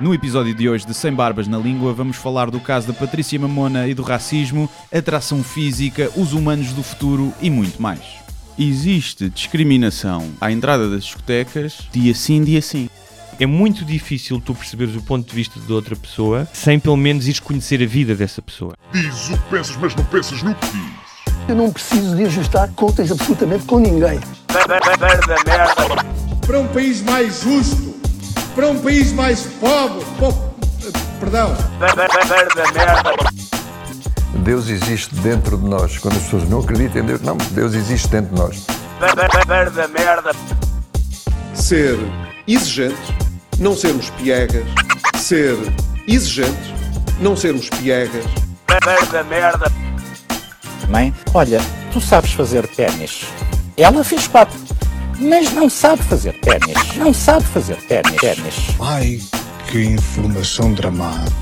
No episódio de hoje de Sem Barbas na Língua, vamos falar do caso da Patrícia Mamona e do racismo, atração física, os humanos do futuro e muito mais. Existe discriminação à entrada das discotecas, dia sim, dia sim. É muito difícil tu perceberes o ponto de vista de outra pessoa sem pelo menos ires conhecer a vida dessa pessoa. Diz o que pensas, mas não pensas no que diz. Eu não preciso de ajustar contas absolutamente com ninguém. para um país mais justo, para um país mais pobre, po- perdão, Deus existe dentro de nós. Quando as pessoas não acreditam em Deus, não, Deus existe dentro de nós. ser exigente, não sermos piegas, ser exigente, não sermos piegas, Mãe, olha, tu sabes fazer ténis. Ela fez quatro, mas não sabe fazer ténis. Não sabe fazer ténis. ténis. ai que informação dramática.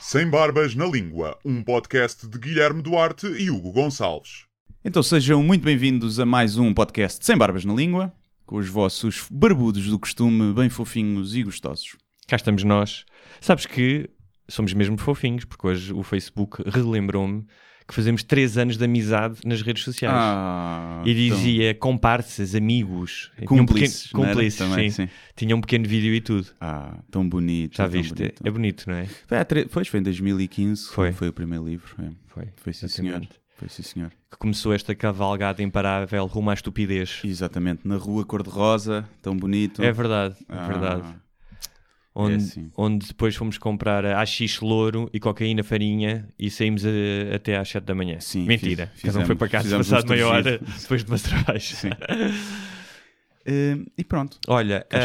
Sem Barbas na Língua, um podcast de Guilherme Duarte e Hugo Gonçalves. Então sejam muito bem-vindos a mais um podcast Sem Barbas na Língua, com os vossos barbudos do costume, bem fofinhos e gostosos. Cá estamos nós. Sabes que somos mesmo fofinhos, porque hoje o Facebook relembrou-me que fazemos 3 anos de amizade nas redes sociais. Ah, E dizia comparsas, amigos. Tinha um Cúmplices, pequeno- cúmplices, Também, sim. sim. Tinha um pequeno vídeo e tudo. Ah, tão bonito. Já viste? bonito. É bonito, não é? Foi, há tre- pois, foi em 2015, Foi. foi, foi o primeiro livro. é. Foi. Foi sim, senhor. Foi sim, senhor. Que começou esta cavalgada imparável rumo à estupidez. Exatamente, na rua cor-de-rosa, tão bonito. É verdade, é Ah, verdade. Onde, assim. onde depois fomos comprar AX louro e cocaína farinha e saímos a- até às 7 da manhã. Sim, Mentira. fiz- Cada um foi para casa passado um meia hora depois de uma cerveja. Sim. Eh, e pronto, Olha, cá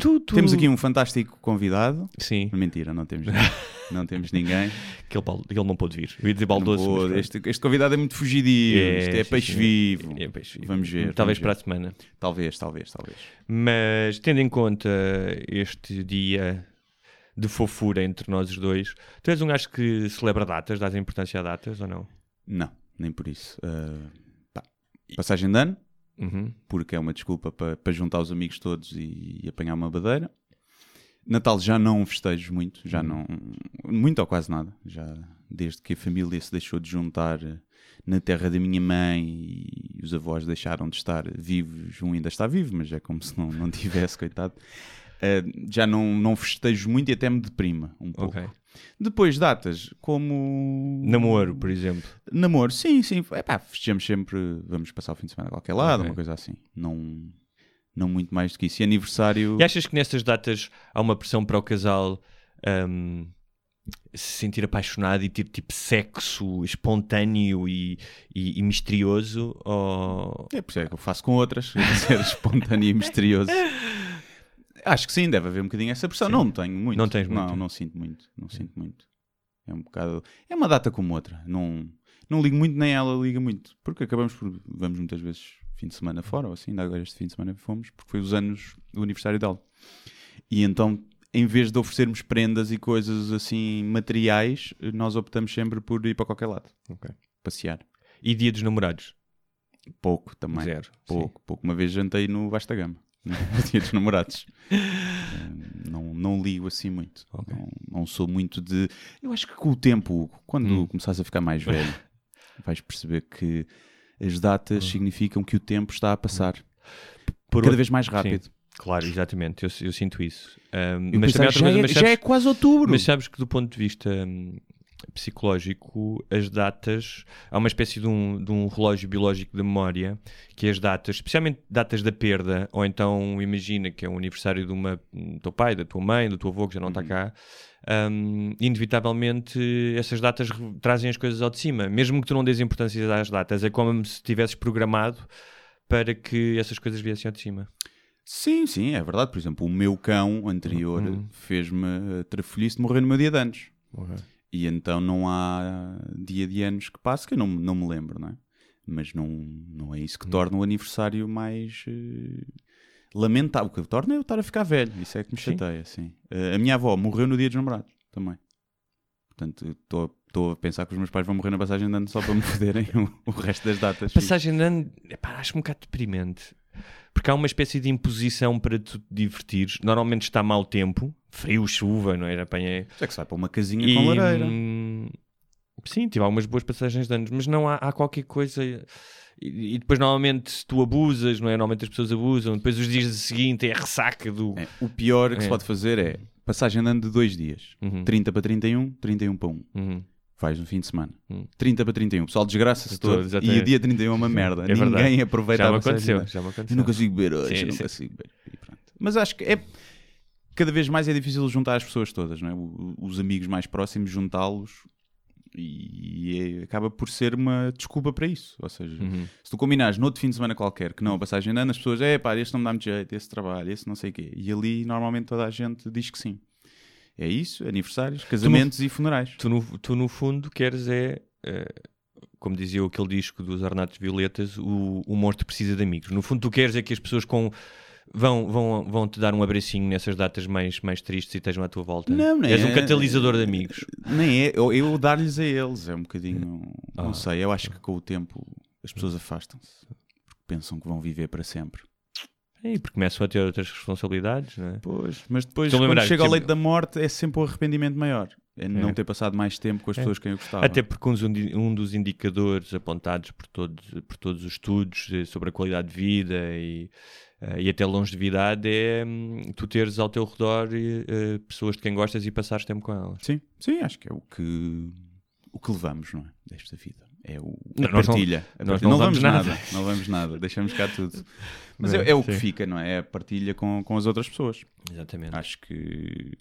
tu- tu- Temos aqui um fantástico convidado. Sim, Mentira, não temos ninguém. não temos ninguém. aquele, bal- ele não pôde vir. Eu ia dizer baldoso. mas este, este convidado é muito fugidio. Isto é sim, peixe vivo. É peixe vivo. Vamos ver. Talvez vamos para a ver. semana. Talvez, talvez, talvez. Mas tendo em conta este dia de fofura entre nós os dois, tu és um gajo que celebra datas, dás importância a datas ou não? Não, nem por isso. Pá, Passagem de ano, Uhum. porque é uma desculpa para, para juntar os amigos todos e, e apanhar uma badeira. Natal já não festejo muito, já não. Muito ou quase nada. Já desde que a família se deixou de juntar eh, na terra da minha mãe e os avós deixaram de estar vivos, um ainda está vivo, mas é como se não, não tivesse, coitado. Eh, já não, não festejo muito e até me deprima um pouco. Ok. Depois, datas como. Namoro, por exemplo. Namoro, sim, sim. Epá, festejamos sempre, vamos passar o fim de semana a qualquer lado, Ok. uma coisa assim. Não, não muito mais do que isso. E aniversário. E achas que nessas datas há uma pressão para o casal hum, se sentir apaixonado e ter tipo sexo espontâneo e, e- e misterioso? Ou... É por isso é que eu faço com outras, ser espontâneo e misterioso. Acho que sim, deve haver um bocadinho essa pressão. Não tenho muito. Não tens Não, muito. não sinto muito. Não sinto muito. É um bocado. É uma data como outra. Não, não ligo muito, nem ela liga muito. Porque acabamos por. Vamos muitas vezes fim de semana fora, ou assim, ainda agora este fim de semana fomos, porque foi os anos do aniversário dela. E então, em vez de oferecermos prendas e coisas assim materiais, nós optamos sempre por ir para qualquer lado. Passear. E dia dos namorados? Pouco também. Zero. Pouco, pouco. Uma vez jantei no Vasta Gama, no dia dos namorados. Não, não ligo assim muito. Ok. Não, não sou muito de. Eu acho que com o tempo, quando Hum. começares a ficar mais velho, vais perceber que as datas Hum. significam que o tempo está a passar Por cada vez mais rápido. Sim, claro, exatamente. Eu, eu sinto isso. Hum, Eu mas pensava, também outra já, coisa, é, mas já sabes- é quase outubro. Mas sabes que do ponto de vista hum, psicológico, as datas, há uma espécie de um, de um relógio biológico de memória, que as datas, especialmente datas da perda, ou então imagina que é o aniversário de uma, do teu pai, da tua mãe, do teu avô que já não Uhum. está cá, hum, inevitavelmente essas datas trazem as coisas ao de cima. Mesmo que tu não dês importância às datas, é como se tivesses programado para que essas coisas viessem ao de cima. Sim, sim, é verdade. Por exemplo, o meu cão anterior Uhum. fez-me uh, trafolhice de morrer no meu dia de anos. E então não há dia de anos que passe que eu não, não me lembro, não é? Mas não, não é isso que torna o aniversário mais eh, lamentável. O que torna é eu estar a ficar velho. Isso é que me chateia, sim. Eh, a minha avó morreu no dia dos namorados também. Portanto, estou a pensar que os meus pais vão morrer na passagem de ano só para me foderem o, o resto das datas. Passagem de ano, epá, acho um bocado deprimente. Porque há uma espécie de imposição para tu te divertires. Normalmente está mau tempo, frio, chuva, não é? Apanhei. É que se vai para uma casinha com lareira. hum, sim, tive algumas boas passagens de anos, mas não há, há qualquer coisa. E, e depois, normalmente, tu abusas, não é? Normalmente as pessoas abusam. Depois, os dias seguintes é a ressaca do. É, o pior que É. se pode fazer é passagem de ano de dois dias. Uhum. 30 para 31, 31 para 1. Uhum. Faz no fim de semana. Hum. 30 para 31. O pessoal desgraça-se Todo, todo. E o dia 31 é uma merda. É Ninguém verdade. aproveita Já me aconteceu. Já me Eu aconteceu. não consigo beber hoje, Sim, eu não sim. consigo beber. E pronto. Mas acho que é. Cada vez mais é difícil juntar as pessoas todas, não é? Os amigos mais próximos, juntá-los e é- acaba por ser uma desculpa para isso. Ou seja, Uhum. se tu combinares noutro fim de semana qualquer que não a passagem de ano, as pessoas, é pá, este não me dá muito jeito, esse trabalho, esse não sei o quê. E ali normalmente toda a gente diz que sim. É isso, aniversários, casamentos e funerais. Tu no, tu, no fundo, queres é. eh, como dizia aquele disco dos Ornatos Violetas, o, o monstro precisa de amigos. No fundo, tu queres é que as pessoas com. Vão, vão, vão te dar um abracinho nessas datas mais, mais tristes e estejam à tua volta. Não, nem És um é- catalisador de amigos. Nem é, eu, eu dar-lhes a eles, é um bocadinho. Não Ah. sei, eu acho que com o tempo as pessoas afastam-se. Porque pensam que vão viver para sempre. E porque começam a ter outras responsabilidades, não é? Pois, mas depois, quando lembrar chega ao que- leito da morte, é sempre o arrependimento maior. É não ter passado mais tempo com as pessoas que eu gostava. Até porque um, dos- um dos indicadores apontados por todos, por todos os estudos eh, sobre a qualidade de vida e, eh, e até longevidade é hum, tu teres ao teu redor eh, pessoas de quem gostas e passares tempo com elas. Sim, sim, acho que é o que, o que levamos, não é? Desta vida. É o, a Não, não- partilha. A nós partilha. não não levamos nada. nada. Não levamos nada, deixamos cá tudo. Mas Não é, é? é o que Sim. fica, não é? É a partilha com, com as outras pessoas. Exatamente. Acho que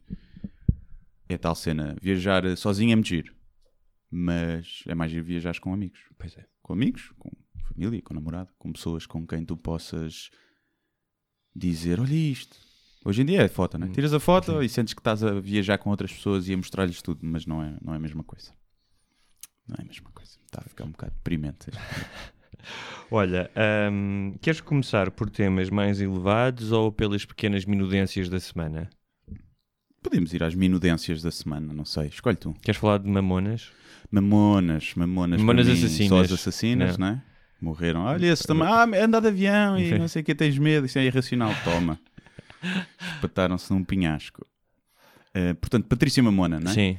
é tal cena. Viajar sozinho é muito giro. Mas é mais giro viajar com amigos. Pois é. Com amigos, com família, com namorado, com pessoas com quem tu possas dizer: Olha isto. Hoje em dia é foto, Hum. não é? Tiras a foto e sentes que estás a viajar com outras pessoas e a mostrar-lhes tudo, mas não é, não é a mesma coisa. Não é a mesma coisa. Está a ficar um bocado deprimente. Olha, hum, queres começar por temas mais elevados ou pelas pequenas minudências da semana? Podemos ir às minudências da semana, não sei. Escolhe tu. Queres falar de mamonas? Mamonas, mamonas. Mamonas mim, assassinas. Só as assassinas, Não. não é? Morreram. Olha, esse também. Ah, anda de avião e não sei o que, tens medo. Isso é irracional. Toma. Espataram-se num penhasco. Eh, portanto, Patrícia Mamona, não é? Sim.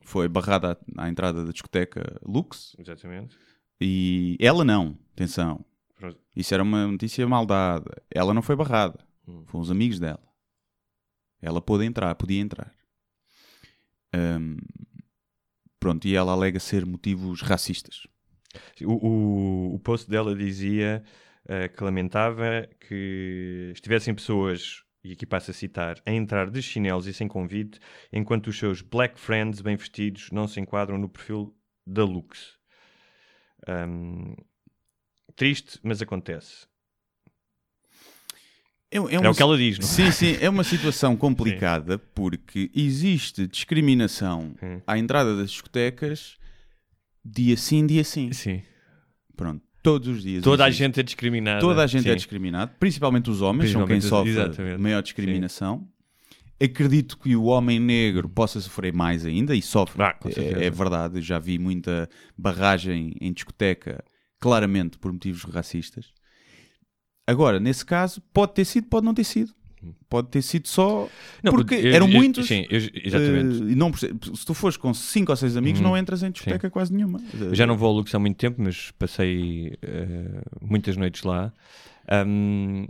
Foi barrada à, à entrada da discoteca Lux Exatamente. e ela não. Atenção. Isso era uma notícia mal dada. Ela não foi barrada. Hum. Foram os amigos dela. Ela pôde entrar, podia entrar. Ahm, pronto, e ela alega ser motivos racistas. O, o, o post dela dizia eh, que lamentava que estivessem pessoas, e aqui passo a citar, a entrar de chinelos e sem convite, enquanto os seus black friends bem vestidos não se enquadram no perfil da Lux. Ahm, triste, mas acontece. É, é É uma o que ela diz, não é? Sim, sim, é uma situação complicada porque existe discriminação Sim. à entrada das discotecas dia sim, dia sim. Sim. Pronto, todos os dias. Toda a existe. gente é discriminada. Toda a gente é Sim. discriminada, principalmente os homens, são quem Principalmente sofre exatamente. maior discriminação. Acredito que o homem negro possa sofrer mais ainda e sofre. Ah, com certeza. é, é verdade, já vi muita barragem em discoteca, claramente por motivos racistas. Agora, nesse caso, pode ter sido, pode não ter sido. Pode ter sido só Não, porque eu- eram eu- muitos. Sim, eu- exatamente. e não se tu fores com cinco ou seis amigos, Uhum. não entras em discoteca quase nenhuma. Eu já não vou ao Lux há muito tempo, mas passei eh, muitas noites lá. Ahm,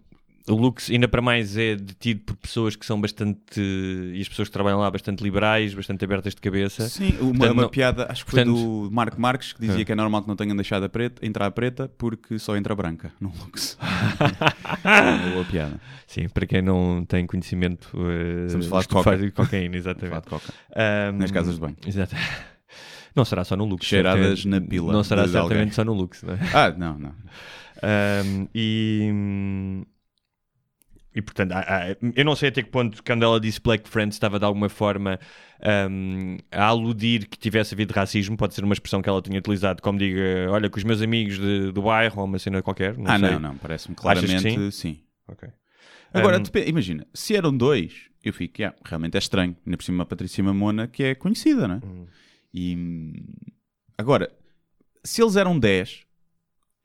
o Lux, ainda para mais, é detido por pessoas que são bastante. e as pessoas que trabalham lá, bastante liberais, bastante abertas de cabeça. Sim, uma, Portanto, uma não- piada, acho que foi portanto- do Marco Marques, que dizia Ah. que é normal que não tenham deixado a preta, entrar a preta porque só entra branca no Lux. uma boa piada. Sim, para quem não tem conhecimento. eh, Estamos a falar de cocaína, exatamente. coca. Ahm, Nas casas de banho. Exato. Não será só no Lux. Cheiradas na pila Não será certamente alguém. só no Lux, não é? Ah, não, não. Um, e, hum, e portanto, há- há- eu não sei até que ponto, quando ela disse Black Friends, estava de alguma forma um, a aludir que tivesse havido racismo. Pode ser uma expressão que ela tinha utilizado, como diga, olha, com os meus amigos de- do bairro ou uma cena qualquer. Não ah, sei. não, não, parece-me claramente sim? sim. Ok. Agora, Um, imagina, se eram dois, eu fico, yeah, realmente é estranho. Ainda por cima a Patrícia Mamona, que é conhecida, não é? Hum. E hum, agora, se eles eram 10,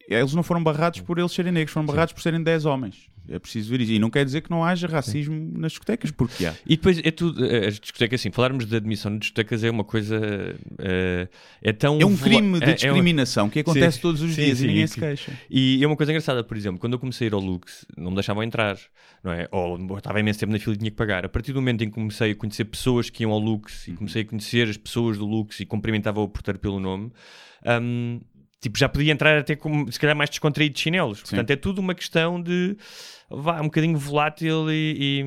eles não foram barrados por eles serem negros, foram barrados por serem 10 homens. É preciso ver isso. E não quer dizer que não haja racismo nas discotecas, porque há. E depois é tudo, eh, as discotecas, assim, falarmos de admissão de discotecas é uma coisa. eh, é tão. É um crime de é- é uma- discriminação que acontece Sim. todos os Sim, dias sim, e ninguém se que- queixa. E é uma coisa engraçada, por exemplo, quando eu comecei a ir ao Lux, não me deixavam entrar, não é? Ou eu estava imenso tempo na fila e tinha que pagar. A partir do momento em que comecei a conhecer pessoas que iam ao Lux e comecei a conhecer as pessoas do Lux e cumprimentava o porteiro pelo nome, hum, tipo, já podia entrar até como, se calhar, mais descontraído de chinelos. Portanto, é tudo uma questão de, vá, um bocadinho volátil e,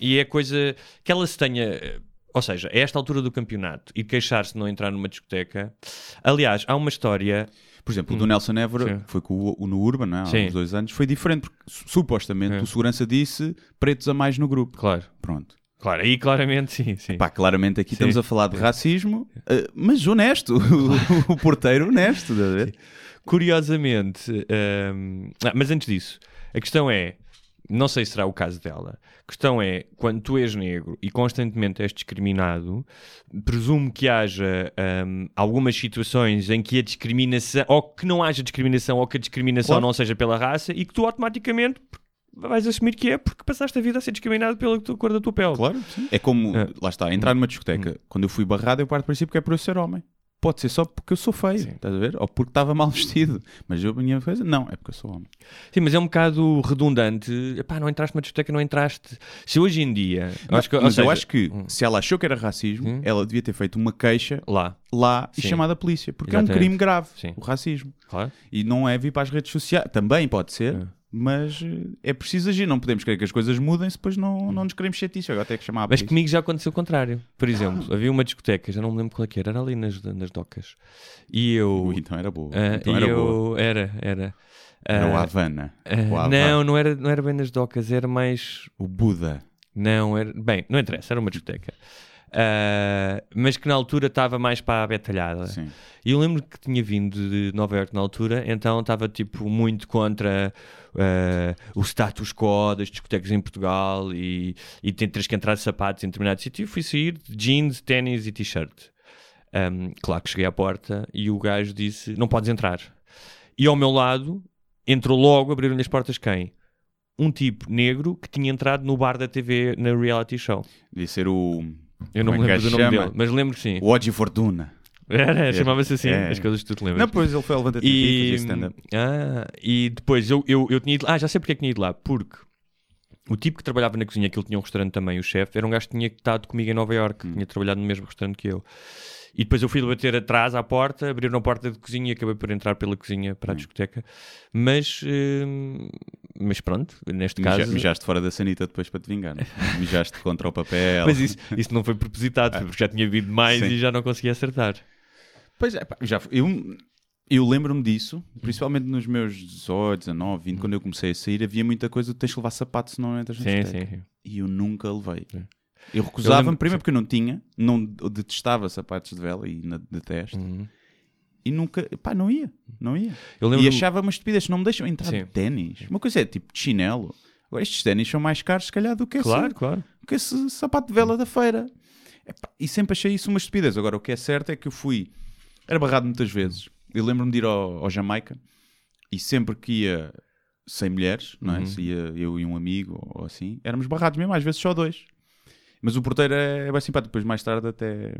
e, e é coisa que ela se tenha... Ou seja, a esta altura do campeonato e queixar-se de não entrar numa discoteca. Aliás, há uma história Por exemplo, o do Nelson Évora, foi com o, o no Urban, não é? há Sim. uns dois anos, foi diferente, porque su- supostamente É. o segurança disse pretos a mais no grupo. Claro. Pronto. Claro, aí claramente sim, sim. Pá, claramente aqui Sim. estamos a falar de racismo, eh, mas honesto. o, o porteiro honesto? Curiosamente, hum, ah, mas antes disso, a questão é, não sei se será o caso dela, a questão é, quando tu és negro e constantemente és discriminado, presumo que haja hum, algumas situações em que a discriminação, ou que não haja discriminação, ou que a discriminação Claro. não seja pela raça, e que tu automaticamente vais assumir que é porque passaste a vida a ser discriminado pela cor da tua pele. Claro, sim. É como, É. lá está, entrar numa discoteca. Quando eu fui barrado, eu parto do princípio que é por eu ser homem. Pode ser só porque eu sou feio, Sim. estás a ver? Ou porque estava mal vestido. Mas eu, a minha coisa, não, é porque eu sou homem. Sim, mas é um bocado redundante. Epá, não entraste numa discoteca, não entraste. Se hoje em dia. eu acho que, mas eu seja, acho que, hum. se ela achou que era racismo, Hum. ela devia ter feito uma queixa Lá, lá e chamado a polícia. Porque é um Exatamente. crime grave, Sim. o racismo. claro. E não é vir para as redes sociais. Também pode ser, É. mas eh, é preciso agir. Não podemos querer que as coisas mudem se depois não, não nos queremos chatice. Agora tem que chamar a Mas comigo já aconteceu o contrário. Por exemplo, havia uma discoteca, já não me lembro qual é que era, era ali nas, nas docas. E eu. Ui, então era boa. ah, então era eu. boa. Era, era. Era o Ah, Havana. ah, O Havana. não, não era, não era bem nas docas, era mais. O Buda. Não, era. Bem, não interessa, era uma discoteca. Ah, mas que na altura estava mais para a betalhada. Sim. E eu lembro que tinha vindo de Nova York na altura, então estava tipo muito contra eh, o status quo das discotecas em Portugal e, e teres que entrar de sapatos em determinado sítio. E fui sair de jeans, ténis e t-shirt. Um, claro que cheguei à porta e o gajo disse: Não podes entrar. E ao meu lado entrou logo, abriram-lhe as portas quem? Um tipo negro que tinha entrado no bar da TV na reality show. Devia ser o. Eu não Como me é lembro do nome chama? dele, mas lembro que sim. O Oji Fortuna. Era, chamava-se assim, É. as coisas que tu te lembras. Não, pois ele foi ao Levanta TV e E, stand-up. ah, e depois eu, eu, eu tinha ido. Ah, já sei porque é que tinha ido lá. Porque o tipo que trabalhava na cozinha, que ele tinha um restaurante também, o chefe, era um gajo que tinha estado comigo em Nova York, Hum. tinha trabalhado no mesmo restaurante que eu. E depois eu fui bater atrás à porta, abriram a porta de cozinha e acabei por entrar pela cozinha Hum. para a discoteca. Mas, hum, mas pronto, neste Mija- caso. Mijaste fora da sanita depois para te vingar. não? Mijaste contra o papel. Mas isso, isso não foi propositado, foi porque já tinha bebido mais Sim. e já não conseguia acertar. Pois é, pá, já, eu, eu lembro-me disso, principalmente nos meus 18, 19, 20, quando eu comecei a sair, havia muita coisa de tens de levar sapato se não entras na Sim, sim, sim. E eu nunca levei. Sim. Eu recusava-me, primeiro porque eu não tinha, não, detestava sapatos de vela e na, detesto, Uhum. e nunca, pá, não ia, não ia. E achava uma estupidez, não me deixam entrar Sim. de ténis. Uma coisa é tipo de chinelo. Agora, estes ténis são mais caros, se calhar, do que esse, Claro, claro. do que esse sapato de vela da feira. Epá, e sempre achei isso uma estupidez. Agora, o que é certo é que eu fui, era barrado muitas vezes. Eu lembro-me de ir ao, ao Jamaica e sempre que ia sem mulheres, não é? Uhum. Se ia eu e um amigo ou assim, éramos barrados mesmo, às vezes só dois. Mas o porteiro é, é bem simpático. Depois, mais tarde, até.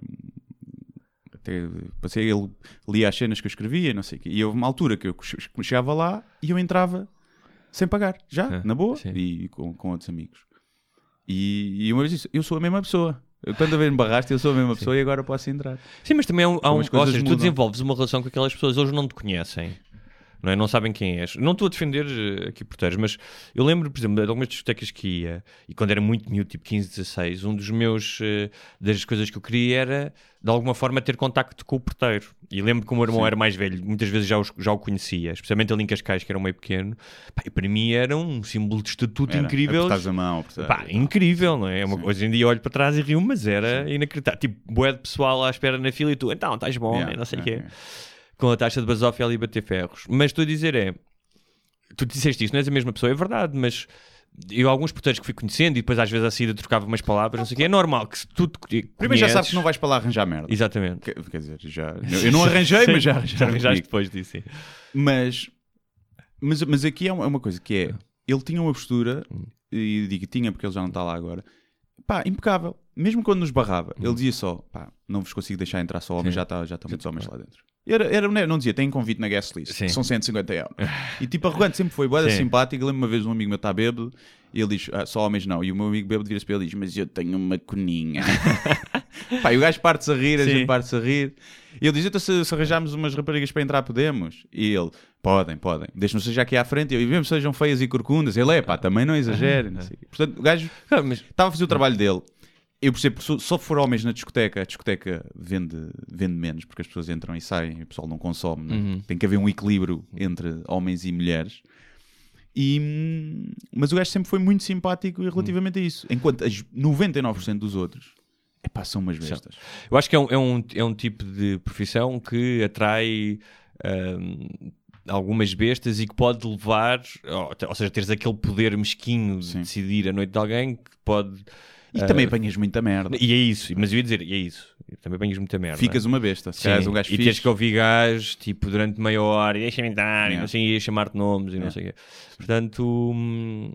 até passei, ele lia as cenas que eu escrevia, não sei o quê. E houve uma altura que eu che- chegava lá e eu entrava sem pagar, já, Ah, na boa, sim. e com, com outros amigos. E, e uma vez disse: Eu sou a mesma pessoa. Eu, quando a vez me barraste, eu sou a mesma pessoa e agora posso entrar. Sim, mas também há um, há um ou seja, tu mudam. desenvolves uma relação com aquelas pessoas, eles não te conhecem. Não, é? não sabem quem és. Não estou a defender eh, aqui porteiros, mas eu lembro, por exemplo, de algumas discotecas que ia, e quando era muito miúdo, tipo 15, 16, um dos meus, eh, das coisas que eu queria era, de alguma forma, ter contacto com o porteiro. E lembro que o meu irmão Sim. era mais velho, muitas vezes já, os- já o conhecia, especialmente ali em Cascais, que era meio pequeno. Pá, e para mim era um símbolo de estatuto Era, incrível. a mão, apertar- Pá, incrível, não é? É uma- Sim. hoje em dia olho para trás e rio, mas era inacreditável. Tipo, bué de pessoal à espera na fila e tu, então, estás bom, Yeah, né? não sei o yeah, quê. yeah. Com a taxa de basófia ali bater ferros. Mas estou a dizer é, tu disseste isto, não és a mesma pessoa, é verdade, mas eu alguns porteiros que fui conhecendo e depois às vezes a saída trocava umas palavras, não sei o quê, é normal que se tu te Primeiro já sabes que não vais para lá arranjar merda. Exatamente. Quer, quer dizer, já, eu não arranjei, mas já já arranjaram arranjaste depois disso. sim. Mas Mas, mas aqui é uma, é uma coisa que é. Ele tinha uma postura, e digo tinha porque ele já não está lá agora, pá, impecável. Mesmo quando nos barrava, ele dizia só, pá, não vos consigo deixar entrar só homens, já, tá, já estão muitos homens lá dentro. Era, era, não, não dizia, tem convite na guest list, Sim. são 150 euros. E tipo, arrogante sempre foi, boa Sim. simpático. Lembro uma vez um amigo meu está bêbado e ele diz, ah, só homens não. E o meu amigo bêbado vira-se para ele e diz, mas eu tenho uma coninha. Pá, e o gajo parte-se a rir, a Sim. gente parte-se a rir. E ele diz, então se, se arranjarmos umas raparigas para entrar, podemos? E ele, podem, podem. Deixa-me seja aqui à frente. E eu, e mesmo sejam feias e corcundas. Ele, é pá, também não exagere. não sei. Portanto, o gajo Ah, estava a fazer o trabalho dele. Eu percebo, se só for homens na discoteca, a discoteca vende, vende menos, porque as pessoas entram e saem e o pessoal não consome. não é? Uhum. Tem que haver um equilíbrio entre homens e mulheres. E, mas o gajo sempre foi muito simpático relativamente a isso. Enquanto as 99% dos outros epá, são umas bestas. Eu acho que é um, é um, é um tipo de profissão que atrai ahm, algumas bestas e que pode levar, ou, ou seja, teres aquele poder mesquinho de Sim. decidir a noite de alguém que pode. E também apanhas muita merda. E é isso, mas eu ia dizer, e é isso. Também apanhas muita merda. Ficas uma besta. Se és um gajo e fixe. tens que ouvir gajos tipo, durante meia hora e deixa-me entrar, e Yeah. não sei, e chamar-te nomes e não Yeah. sei o quê. Portanto, hum,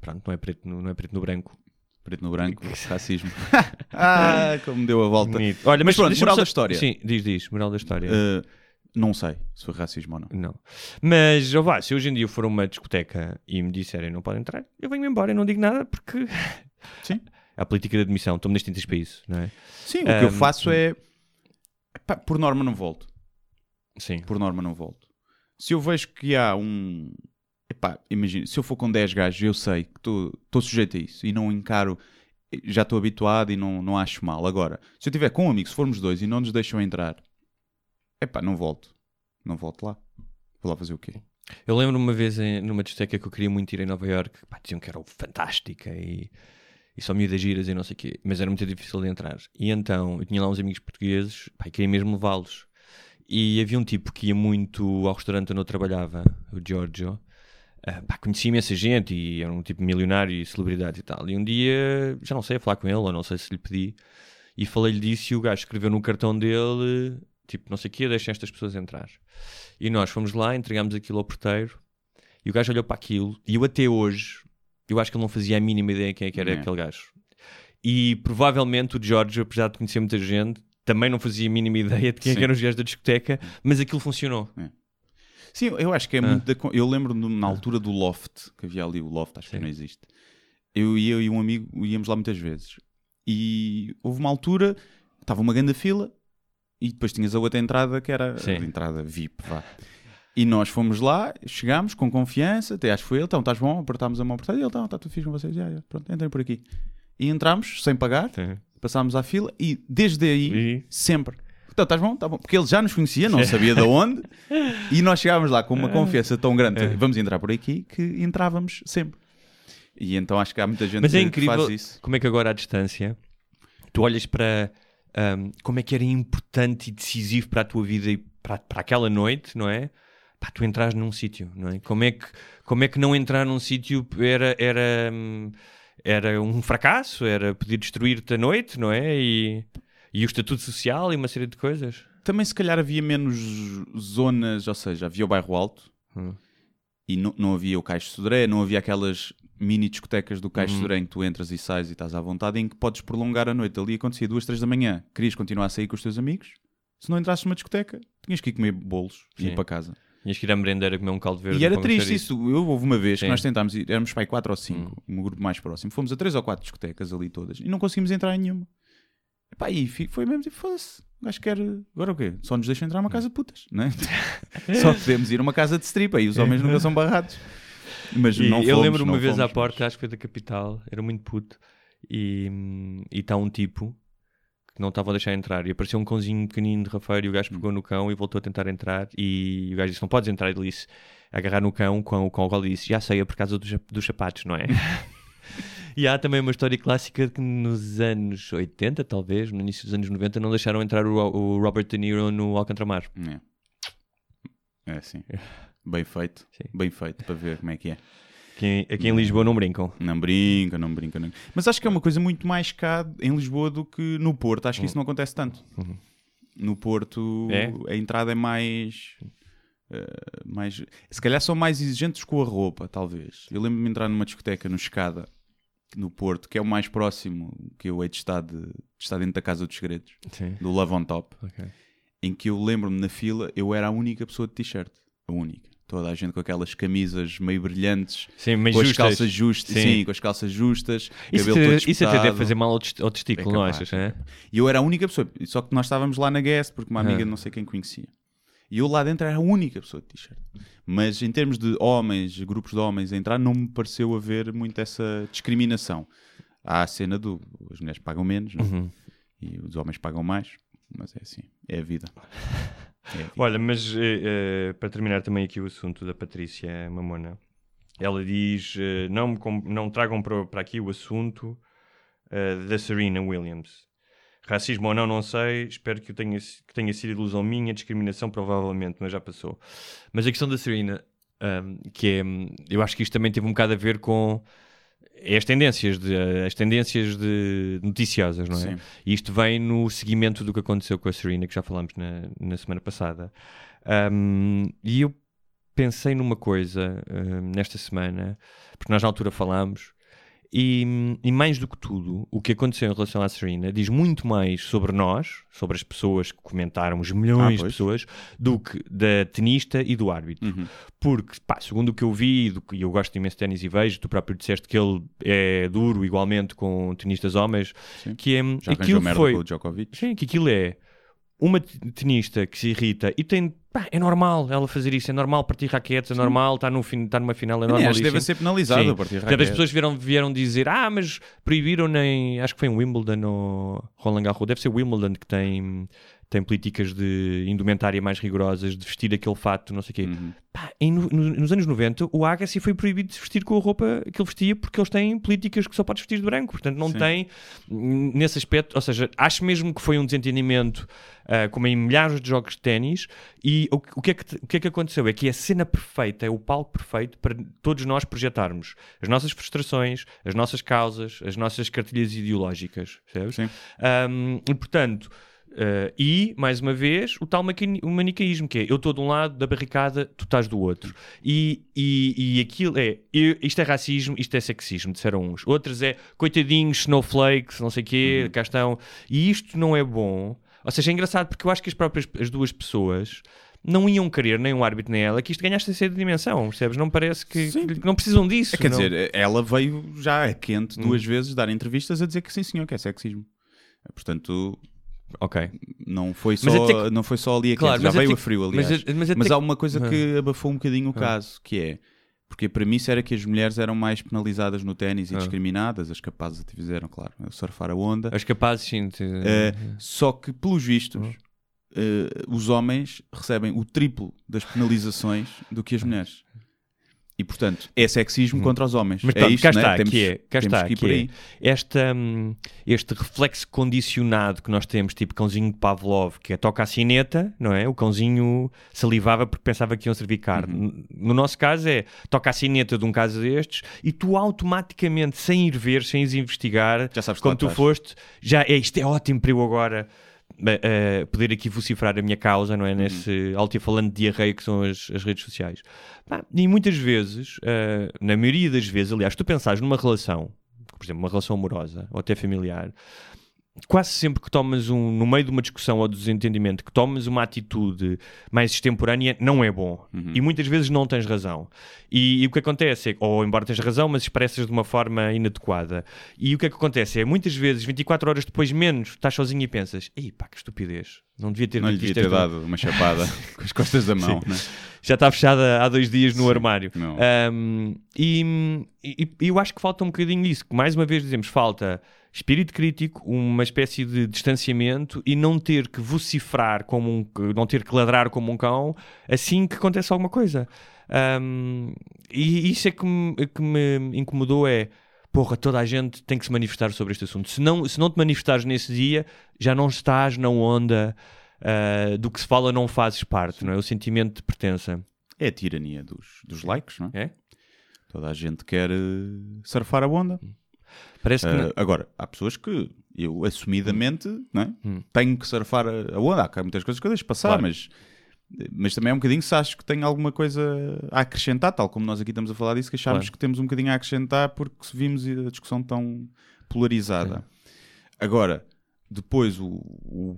pronto, não é preto no, não é preto no branco. Preto no branco, racismo. ah, como deu a volta. Bonito. Olha, Mas pronto, deixa-me moral só- da história. Sim, diz, diz, moral da história. Uh, não sei se foi racismo ou não. Não. Mas, ó vá, se hoje em dia eu for a uma discoteca e me disserem não podem entrar, eu venho embora e não digo nada porque Sim. a política de admissão, estou-me nas tintas para isso, não é? Sim, o que eu faço é. Epá, por norma não volto. Sim. Por norma não volto. Se eu vejo que há um. Epá, imagina, se eu for com 10 gajos, eu sei que estou sujeito a isso e não encaro. Já estou habituado e não, não acho mal. Agora, se eu estiver com um amigo, se formos dois e não nos deixam entrar, epá, não volto. Não volto lá. Vou lá fazer o quê? Eu lembro uma vez em- numa discoteca que eu queria muito ir em Nova York, pá, diziam que era fantástica e, e só miúdas giras e não sei o quê, mas era muito difícil de entrar. E então eu tinha lá uns amigos portugueses, pá, e queria mesmo levá-los. E havia um tipo que ia muito ao restaurante onde eu trabalhava, o Giorgio, pá, conhecia imensa gente e era um tipo milionário e celebridade e tal. E um dia, já não sei, a falar com ele, ou não sei se lhe pedi, e falei-lhe disso e o gajo escreveu no cartão dele, tipo, não sei o quê, deixem estas pessoas entrar. E nós fomos lá, entregámos aquilo ao porteiro e o gajo olhou para aquilo e eu até hoje, eu acho que ele não fazia a mínima ideia quem é que era Não. aquele gajo. E provavelmente o Jorge, apesar de conhecer muita gente, também não fazia a mínima ideia de quem é que Sim. eram os gajos da discoteca, mas aquilo funcionou. Sim, eu acho que é Ah. muito. da eu lembro-me na altura do Loft, que havia ali o Loft, acho Sim. que não existe. Eu e eu e um amigo íamos lá muitas vezes. E houve uma altura, estava uma grande fila, e depois tinhas a outra entrada que era Sim. a entrada VIP, vá. E nós fomos lá, chegámos com confiança, até acho que foi ele, então estás bom, apertámos a mão apertada, ele, então, está tudo fixe com vocês, já, já, pronto, entrem por aqui. E entramos, sem pagar, passámos à fila, e desde aí, E- sempre. Então, estás bom? Tá bom. Porque ele já nos conhecia, não sabia de onde, e nós chegávamos lá com uma confiança tão grande, É. vamos entrar por aqui, que entrávamos sempre. E então acho que há muita gente Mas é que incrível faz isso. como é que agora à distância tu olhas para ahm, como é que era importante e decisivo para a tua vida e para, para aquela noite, não é? Pá, tu entras num sítio, não é? Como é que, como é que não entrar num sítio era, era, hum, era um fracasso? Era poder destruir-te a noite, não é? E, e o estatuto social e uma série de coisas. Também se calhar havia menos zonas, ou seja, havia o bairro alto Hum. e não, não havia o Caixo de Sodré, não havia aquelas mini discotecas do Caixo de Uhum. Sodré em que tu entras e sais e estás à vontade, em que podes prolongar a noite. Ali acontecia duas, três da manhã, querias continuar a sair com os teus amigos, se não entrasses numa discoteca, tinhas que ir comer bolos e Sim. ir para casa. Tinhas que ir à merendeira comer um caldo verde. E era triste mostrar isso. Eu, houve uma vez Sim. Hum. que nós tentámos ir, éramos aí 4 ou 5, um grupo mais próximo. Fomos a 3 ou 4 discotecas ali todas e não conseguimos entrar em nenhuma. Epá, e foi mesmo tipo, foda-se. O gajo quer. Agora o quê? Só nos deixam entrar Hum. uma casa de putas, não é? Só podemos ir a uma casa de strip aí os homens nunca são barrados. Mas E não eu fomos, lembro uma vez à porta, acho que foi da capital, era muito puto, e está um tipo que não estava a deixar entrar. E apareceu um cãozinho pequenino de rafeiro e o Hum. gajo pegou no cão e voltou a tentar entrar. E o gajo disse: Não podes entrar. Ele disse: Agarrar no cão, com o cão agora disse: Já sei, é por causa dos, dos sapatos, não é? e há também uma história clássica que nos anos 80, talvez, no início dos anos 90, não deixaram entrar o, o Robert De Niro no Alcantramar. É. É assim. Bem feito. Sim. Bem feito para ver como é que é. Aqui, aqui em Lisboa não brincam. Não brinca, não brinca. Não. Mas acho que é uma coisa muito mais cá em Lisboa do que no Porto. Acho que isso não acontece tanto. No Porto É? a entrada é mais. eh, mais, se calhar são mais exigentes com a roupa, talvez. Eu lembro-me de entrar numa discoteca no Escada, no Porto, que é o mais próximo que eu hei de estar, de, de estar dentro da Casa dos Segredos, Sim. do Love on Top, Ok. em que eu lembro-me na fila, eu era a única pessoa de t-shirt. A única. Toda a gente com aquelas camisas meio brilhantes, Sim, com as justas. calças justas, Sim. sim. com as calças justas, Isso, cabelo te, isso até deve fazer mal ao, test- ao testículo, É não achas? é? E eu era a única pessoa, só que nós estávamos lá na guest, porque uma amiga Ah. não sei quem conhecia. E eu lá dentro era a única pessoa de t-shirt. Mas em termos de homens, grupos de homens a entrar, não me pareceu haver muito essa discriminação. Há a cena do as mulheres pagam menos é? Uhum. e os homens pagam mais, mas é assim, é a vida. É vida. Olha, mas eh, para terminar também aqui o assunto da Patrícia Mamona, ela diz: eh, não, não tragam para, aqui o assunto da Serena Williams. Racismo ou não, não sei. Espero que, tenha, que tenha sido ilusão minha. Discriminação, provavelmente, mas já passou. Mas a questão da Serena, ahm, que é. Eu acho que isto também teve um bocado a ver com as tendências, de, as tendências de noticiosas, não é? Sim. E isto vem no seguimento do que aconteceu com a Serena, que já falámos na, na semana passada. Um, e eu pensei numa coisa um, nesta semana, porque nós na altura falámos, e, e mais do que tudo, o que aconteceu em relação à Serena diz muito mais sobre nós, sobre as pessoas que comentaram, os milhões Ah, de pessoas, do que da tenista e do árbitro. Uhum. Porque, pá, segundo o que eu vi, do que e eu gosto imenso de ténis e vejo, tu próprio disseste que ele é duro igualmente com tenistas homens, Sim. que é Já aquilo foi. com o Djokovic. Sim, que aquilo é uma te- tenista que se irrita e tem. pá, é normal ela fazer isso, é normal partir raquetes, é normal, está no fin- tá numa final, é normal. que deve ser penalizado Sim. a partir Portanto, as pessoas vieram, vieram dizer, ah, mas proibiram nem. Acho que foi em Wimbledon ou Roland Garros. Deve ser Wimbledon que tem, tem políticas de indumentária mais rigorosas, de vestir aquele fato, não sei o quê. Uhum. Pá, em no- no- nos anos 90, o Agassi foi proibido de vestir com a roupa que ele vestia porque eles têm políticas que só podes vestir de branco. Portanto, não Sim. tem nesse aspecto. Ou seja, acho mesmo que foi um desentendimento, ah, como em milhares de jogos de ténis. E o, que- o que é que, o que é que aconteceu? É que é a cena perfeita, é o palco perfeito para todos nós projetarmos as nossas frustrações, as nossas causas, as nossas cartilhas ideológicas. Percebes? Sim. Um, e portanto, uh, e mais uma vez, o tal o manicaísmo, que é eu estou de um lado da barricada, tu estás do outro. E, e, e aquilo é eu- isto é racismo, isto é sexismo, disseram uns. Outros é coitadinhos, snowflakes, não sei o quê, cá estão. E isto não é bom. Ou seja, é engraçado porque eu acho que as próprias as duas pessoas. Não iam querer, nem o árbitro nem ela, que isto ganhaste a ser de dimensão, percebes? Não parece que, que não precisam disso. É, Quer não- dizer, ela veio já a quente Hum. duas vezes dar entrevistas a dizer que sim senhor, que é sexismo. Portanto, ok. não foi Mas só, que- não foi só ali a Claro, quente, já mas veio até a frio, Mas, aliás. mas, Mas, até há uma coisa Ah. que abafou um bocadinho o Ah. caso, que é porque a premissa era que as mulheres eram mais penalizadas no ténis e Ah. discriminadas, as capazes até fizeram, claro, surfar a onda. As capazes, sim. de- Eh, só que, pelos vistos, eh, os homens recebem o triplo das penalizações do que as mulheres. E, portanto, é sexismo contra os homens. Mas é pronto, isto, cá né? está, temos, que é, cá está, que que é. Esta, hum, este reflexo condicionado que nós temos, tipo cãozinho de Pavlov, que é toca a sineta, não é? O cãozinho salivava porque pensava que iam servir carne. Uhum. No nosso caso é, toca a sineta de um caso destes e tu automaticamente, sem ir ver, sem ir investigar, Já sabes como tu estás. foste, já é, isto é ótimo para eu agora eh, poder aqui vocifrar a minha causa, não é? Nesse altifalante de diarreia que são as, as redes sociais. Pá, e muitas vezes, eh, na maioria das vezes, aliás, tu pensares numa relação, por exemplo, uma relação amorosa ou até familiar, quase sempre que tomas um, no meio de uma discussão ou de desentendimento, que tomas uma atitude mais extemporânea, não é bom. E muitas vezes não tens razão. E, e o que acontece é, ou embora tens razão, mas expressas de uma forma inadequada. E o que é que acontece é, muitas vezes, 24 horas depois menos, estás sozinho e pensas, ei pá, que estupidez, não devia ter Não devia ter dado uma chapada com as costas da mão. né? já está fechada há dois dias no armário. não. Um, e, e- e eu acho que falta um bocadinho disso, que mais uma vez dizemos, falta espírito crítico, uma espécie de distanciamento e não ter que vocifrar como um, não ter que ladrar como um cão assim que acontece alguma coisa. Um, e isso é que me, que me incomodou é porra, toda a gente tem que se manifestar sobre este assunto. Se não, se não te manifestares nesse dia, já não estás na onda uh, do que se fala, não fazes parte, não é? O sentimento de pertença. É a tirania dos, dos likes, não é? É? Toda a gente quer eh, surfar a onda. Parece que. Não- agora, há pessoas que eu assumidamente não é? Hum. tenho que surfar a onda. Há muitas coisas que eu deixo passar, Claro. mas Mas também é um bocadinho se acho que tem alguma coisa a acrescentar, tal como nós aqui estamos a falar disso, que achamos Claro. que temos um bocadinho a acrescentar porque vimos a discussão tão polarizada. Agora, depois o, o-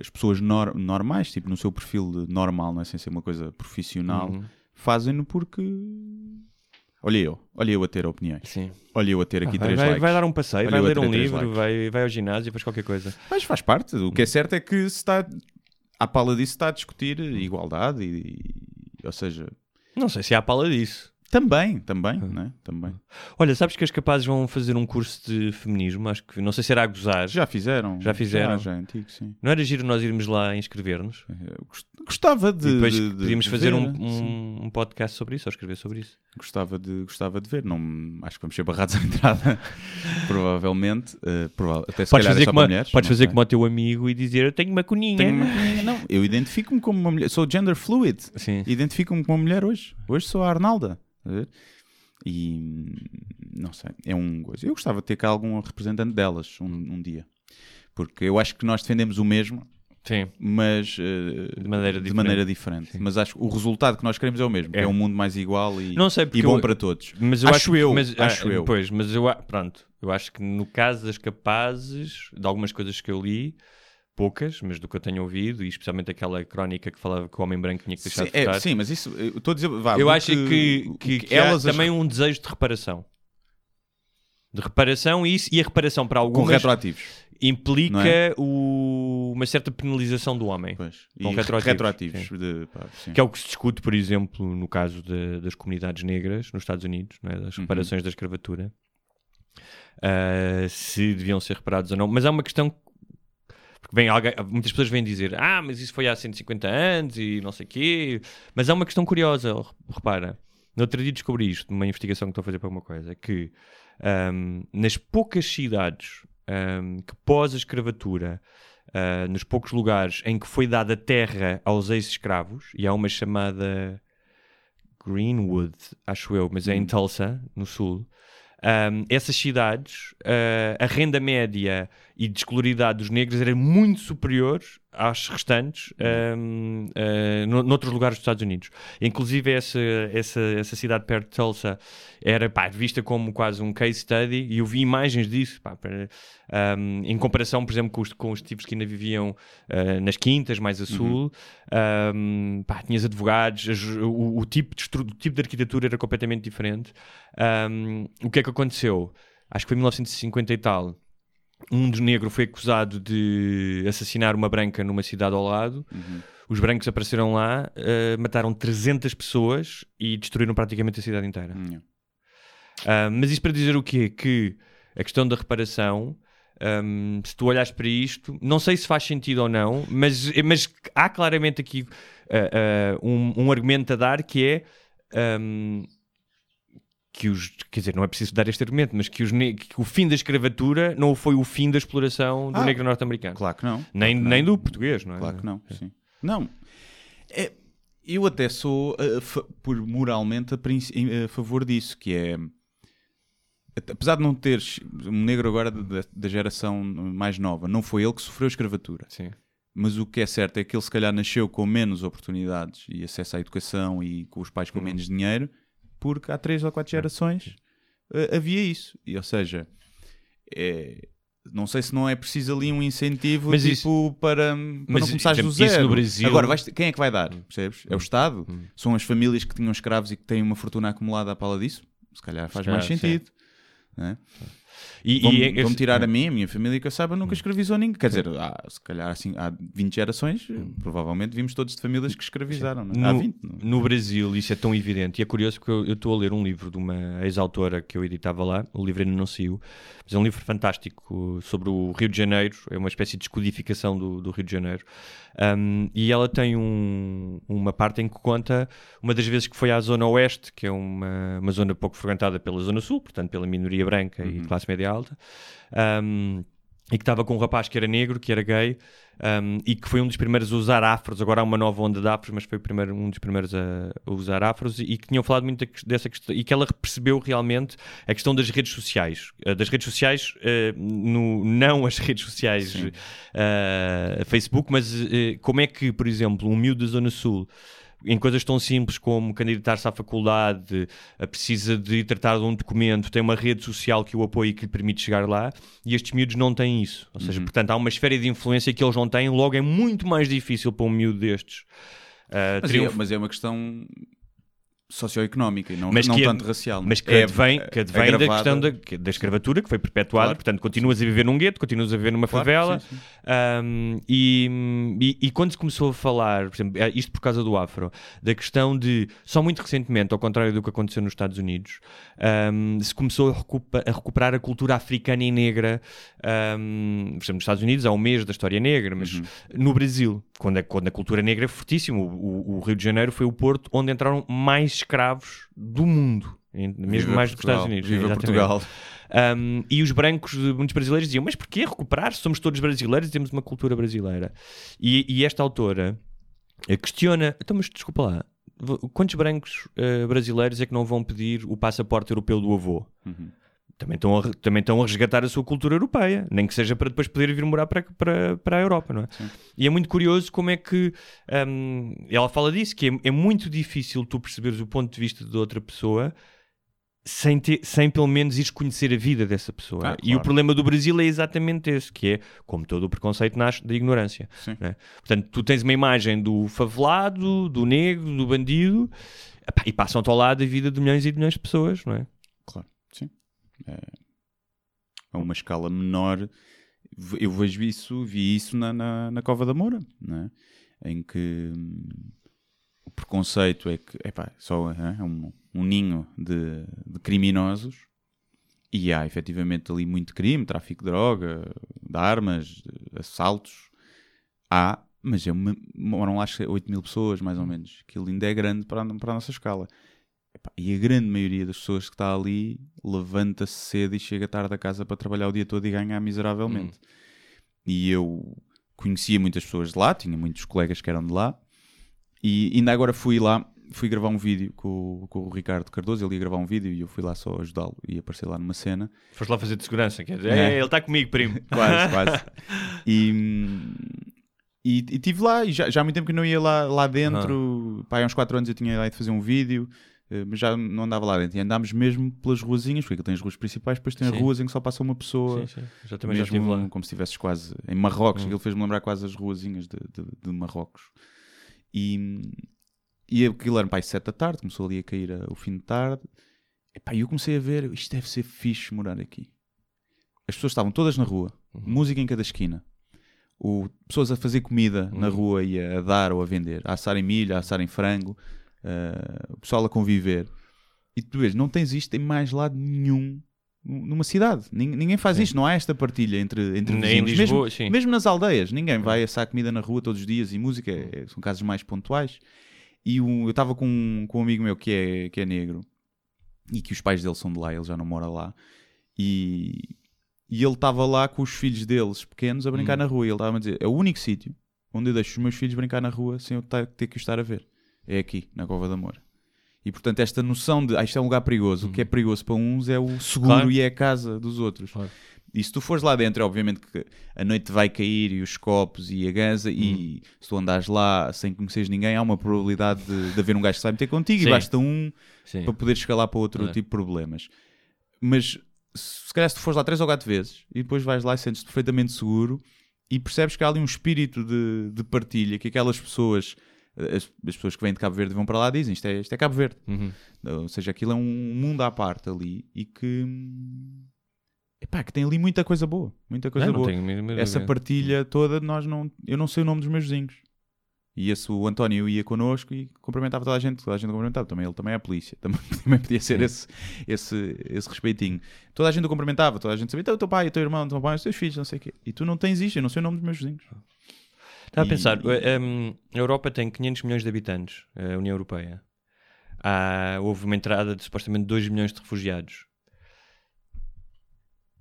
as pessoas nor- normais, tipo no seu perfil normal, não é sem ser uma coisa profissional, Uhum. fazem-no porque. Olha eu, olha eu a ter opiniões. Sim. Olha eu a ter aqui Ah, vai, três vai- likes. vai dar um passeio, Olha vai ler um livro, vai, vai ao ginásio, faz qualquer coisa. Mas faz parte. O que é certo é que se está. À pala disso está a discutir igualdade e. ou seja. Não sei se há pala disso. Também, também, Hum. né? Também. Olha, sabes que as capazes vão fazer um curso de feminismo? Acho que não sei se era a gozar. Já fizeram. Já fizeram? Já, já é antigo, sim. Não era giro nós irmos lá inscrever-nos? Gost- Gostava de. E depois de- podíamos de fazer ver, um, um, um podcast sobre isso, ou escrever sobre isso. Gostava de, gostava de ver. Não, acho que vamos ser barrados à entrada. Provavelmente. eh, prova- até se Podes calhar é fazer, só como, para a- mulheres. podes fazer sei. como o teu amigo e dizer eu tenho uma coninha. Tenho uma coninha. Não, eu identifico-me como uma mulher. Sou gender fluid. Sim. Identifico-me como uma mulher hoje. Hoje sou a Arnalda. E hum, não sei, é um coisa. Eu gostava de ter cá algum representante delas um, um dia. Porque eu acho que nós defendemos o mesmo, Sim. mas eh, De maneira de diferente. maneira diferente. Mas acho que o resultado que nós queremos é o mesmo, É. é um mundo mais igual e, Não sei, porque e bom eu- para todos. Mas eu Acho acho, eu, mas, acho ah, eu. Pois, mas eu, pronto, eu acho que no caso das capazes, de algumas coisas que eu li, poucas, mas do que eu tenho ouvido, e especialmente aquela crónica que falava que o homem branco tinha que deixar Sim, de é, votar, sim, mas isso eu estou a dizer. Vá, eu acho que, que, que há elas as- também um desejo de reparação. De reparação e, isso, e a reparação para com algumas retroativos. implica é? o- uma certa penalização do homem. Pois. Com E retroativos, retroativos. de- pá. Que é o que se discute, por exemplo, no caso de- das comunidades negras nos Estados Unidos, é? das Uhum. reparações da escravatura, Ah, se deviam ser reparados ou não. Mas há uma questão. Porque vem alguém, muitas pessoas vêm dizer ah, mas isso foi há 150 anos e não sei o quê. Mas há uma questão curiosa, repara. No outro dia descobri isto, numa investigação que estou a fazer para uma coisa, que ahm, nas poucas cidades ahm, que pós a escravatura, ah, nos poucos lugares em que foi dada terra aos ex-escravos, e há uma chamada Greenwood, acho eu, mas é em Tulsa, no sul. Um, essas cidades, uh, a renda média e descolaridade dos negros era muito superior às restantes um, uh, no, noutros lugares dos Estados Unidos. Inclusive, essa, essa, essa cidade perto de Tulsa era pá, vista como quase um case study e eu vi imagens disso pá, para- um, em comparação, por exemplo, com os, com os tipos que ainda viviam uh, nas quintas, mais a sul. Um, pá, tinhas advogados, o, o tipo de o tipo de arquitetura era completamente diferente. Um, o que é que aconteceu? Acho que foi em 1950 e tal. Um dos negros foi acusado de assassinar uma branca numa cidade ao lado. Os brancos apareceram lá, uh, mataram 300 pessoas e destruíram praticamente a cidade inteira. Hum, Ah, mas isso para dizer o quê? Que a questão da reparação, ahm, se tu olhas para isto, não sei se faz sentido ou não, mas, mas há claramente aqui ah, ah, um, um argumento a dar que é ahm, que os, quer dizer, não é preciso dar este argumento, mas que, os que o fim da escravatura não foi o fim da exploração do Ah, negro norte-americano. Claro que não. Nem, Claro nem não. do português, não é? Claro que não, sim. Não. É, eu até sou, a fa- por moralmente, a, a favor disso, que é... Apesar de não teres um negro agora da, da geração mais nova, não foi ele que sofreu escravatura. Sim. Mas o que é certo é que ele se calhar nasceu com menos oportunidades e acesso à educação e com os pais com menos dinheiro, porque há três ou quatro gerações eh, havia isso. E, ou seja, é, não sei se não é preciso ali um incentivo Mas tipo, isso- para, para mas, não começares do zero. Brasil- Agora, vais- quem é que vai dar? Percebes? É o Estado? São as famílias que tinham escravos e que têm uma fortuna acumulada à pala disso? Se calhar faz calhar, mais sentido. não é? E, Vão-me e- vão-me tirar a mim, a minha família, que eu saiba, nunca escravizou ninguém. Quer dizer, há, se calhar assim, há 20 gerações, provavelmente vimos todos de famílias que escravizaram. É? Há No, 20. não é? no Brasil isso é tão evidente e é curioso porque eu eu estou a ler um livro de uma ex-autora que eu editava lá, o livro ainda não saiu, mas é um livro fantástico sobre o Rio de Janeiro, é uma espécie de descodificação do, do Rio de Janeiro. Um, e ela tem um- uma parte em que conta uma das vezes que foi à Zona Oeste, que é uma, uma zona pouco frequentada pela Zona Sul, portanto pela minoria branca e classe média alta, Um, e que estava com um rapaz que era negro, que era gay, um, e que foi um dos primeiros a usar afros. Agora há uma nova onda de afros, mas foi primeiro, um dos primeiros a, a usar afros, e que tinham falado muito dessa questão, e que ela percebeu realmente a questão das redes sociais. Uh, das redes sociais, uh, no, não as redes sociais uh, Facebook, mas como é que, por exemplo, um miúdo da Zona Sul em coisas tão simples como candidatar-se à faculdade, eh, precisa de tratar de um documento, tem uma rede social que o apoia e que lhe permite chegar lá, e estes miúdos não têm isso. Ou Uhum. seja, portanto, há uma esfera de influência que eles não têm, logo é muito mais difícil para um miúdo destes. eh, Mas, é, mas é uma questão socioeconómica e não, Mas não que- tanto racial. Mas que É advém, que advém da questão da, da escravatura que foi perpetuada, Claro. portanto, continuas a viver num gueto, continuas a viver numa Claro, favela. sim, sim. Um, e, e- e quando se começou a falar, por exemplo, é isto por causa do afro, da questão de, só muito recentemente, ao contrário do que aconteceu nos Estados Unidos, um, se começou a, recupa- a recuperar a cultura africana e negra. Um, por exemplo, nos Estados Unidos há um mês da história negra, mas Uhum. no Brasil, quando a, quando a cultura negra é fortíssima, o, o- o Rio de Janeiro foi o porto onde entraram mais escravos do mundo. Mesmo Viva mais do que os Estados Unidos. Viva exatamente. Portugal. Um, e os brancos, muitos brasileiros, diziam: Mas porquê recuperar? Somos todos brasileiros e temos uma cultura brasileira. E, e esta autora eh, questiona: Então, mas desculpa lá, quantos brancos eh, brasileiros é que não vão pedir o passaporte europeu do avô? Uhum. Também estão, a, também estão a resgatar a sua cultura europeia, nem que seja para depois poder vir morar para, para, para a Europa, não é? E é muito curioso como é que hum, ela fala disso, que é, é muito difícil tu perceberes o ponto de vista de outra pessoa sem, ter, sem pelo menos ires conhecer a vida dessa pessoa. Ah, E o claro. problema do Brasil é exatamente esse, que é, como todo o preconceito nasce da ignorância. Sim. né? Portanto, tu tens uma imagem do favelado, do negro, do bandido, e passam-te ao lado a vida de milhões e de milhões de pessoas, não é? Sim. É, a uma escala menor, eu vejo isso, vi isso na, na, na Cova da Moura, né? em que hum, o preconceito é que epá, só é um, um ninho de, de criminosos e há efetivamente ali muito crime, tráfico de droga, de armas, assaltos. Há, mas é uma, moram lá 8 mil pessoas, mais ou menos. Aquilo ainda é grande para, a- para a nossa escala. E a grande maioria das pessoas que está ali levanta-se cedo e chega tarde a casa para trabalhar o dia todo e ganhar miseravelmente. E eu conhecia muitas pessoas de lá, tinha muitos colegas que eram de lá, e ainda agora fui lá, fui gravar um vídeo com, o- com o Ricardo Cardoso, ele ia gravar um vídeo e eu fui lá só ajudá-lo e aparecer lá numa cena. Foste lá fazer de segurança, quer dizer, É. "É, ele está comigo, primo. Quase, quase. E, hum, e, e estive lá, e já, já há muito tempo que não ia lá, lá dentro. Pá, há uns 4 anos eu tinha ido fazer um vídeo, mas já não andava lá dentro. E andámos mesmo pelas ruazinhas, porque tem as ruas principais, depois tem Sim. ruas em que só passa uma pessoa. Sim, sim. Já também já mesmo estive lá. como se estivesses quase em Marrocos. Hum. Aquilo fez-me lembrar quase as ruazinhas de, de, de Marrocos. E, e aquilo era pá, às 7 da tarde, começou ali a cair a- o fim de tarde. E eu comecei a ver, isto deve ser fixe morar aqui. As pessoas estavam todas na rua, Uhum. música em cada esquina. O, pessoas a fazer comida na Uhum. rua e a, a dar ou a vender, a assarem milho, a assarem frango, eh, o pessoal a conviver. E tu vês, não tens isto em mais lado nenhum numa cidade. Nin- Ninguém faz Sim. isto, não há esta partilha entre, entre Em vizinhos. Lisboa, mesmo, sim. mesmo nas aldeias, ninguém vai assar comida na rua todos os dias e música, é- são casos mais pontuais. E um- eu estava com, com um amigo meu que é, que é negro e que os pais dele são de lá, ele já não mora lá. E, e ele estava lá com os filhos deles pequenos a brincar Hum. na rua. E ele estava a dizer: é o único sítio onde eu deixo os meus filhos brincar na rua sem eu ter que os estar a ver. É aqui, na Cova da Moura. E portanto, esta noção de ah, isto é um lugar perigoso, o que é perigoso para uns é o seguro Claro. e é a casa dos outros. Claro. E se tu fores lá dentro, é obviamente que a noite vai cair e os copos e a ganza, e se tu andares lá sem conheceres ninguém, há uma probabilidade de, de haver um gajo que se vai meter contigo Sim. e basta um Sim. para poder escalar para outro Claro. tipo de problemas. Mas se se calhar se tu fores lá três ou quatro vezes e depois vais lá e sentes-te perfeitamente seguro e percebes que há ali um espírito de, de partilha que aquelas pessoas, as, as pessoas que vêm de Cabo Verde vão para lá dizem isto é, isto é Cabo Verde. Uhum. Ou seja, aquilo é um mundo à parte ali e que, epá, que tem ali muita coisa boa. Muita coisa Não, não boa. mínima Essa partilha toda, nós não, eu não sei o nome dos meus vizinhos. E esse, o António ia connosco e cumprimentava toda a gente, toda a gente cumprimentava. Também ele também é a polícia, também, também podia ser esse, esse, esse respeitinho. Toda a gente o cumprimentava, toda a gente sabia, então o teu pai, o teu irmão, o teu pai, os teus filhos, não sei o quê. E tu não tens isto, eu não sei o nome dos meus vizinhos. Estava a pensar, eh, um, a Europa tem 500 milhões de habitantes, a União Europeia. Há, houve uma entrada de supostamente 2 milhões de refugiados.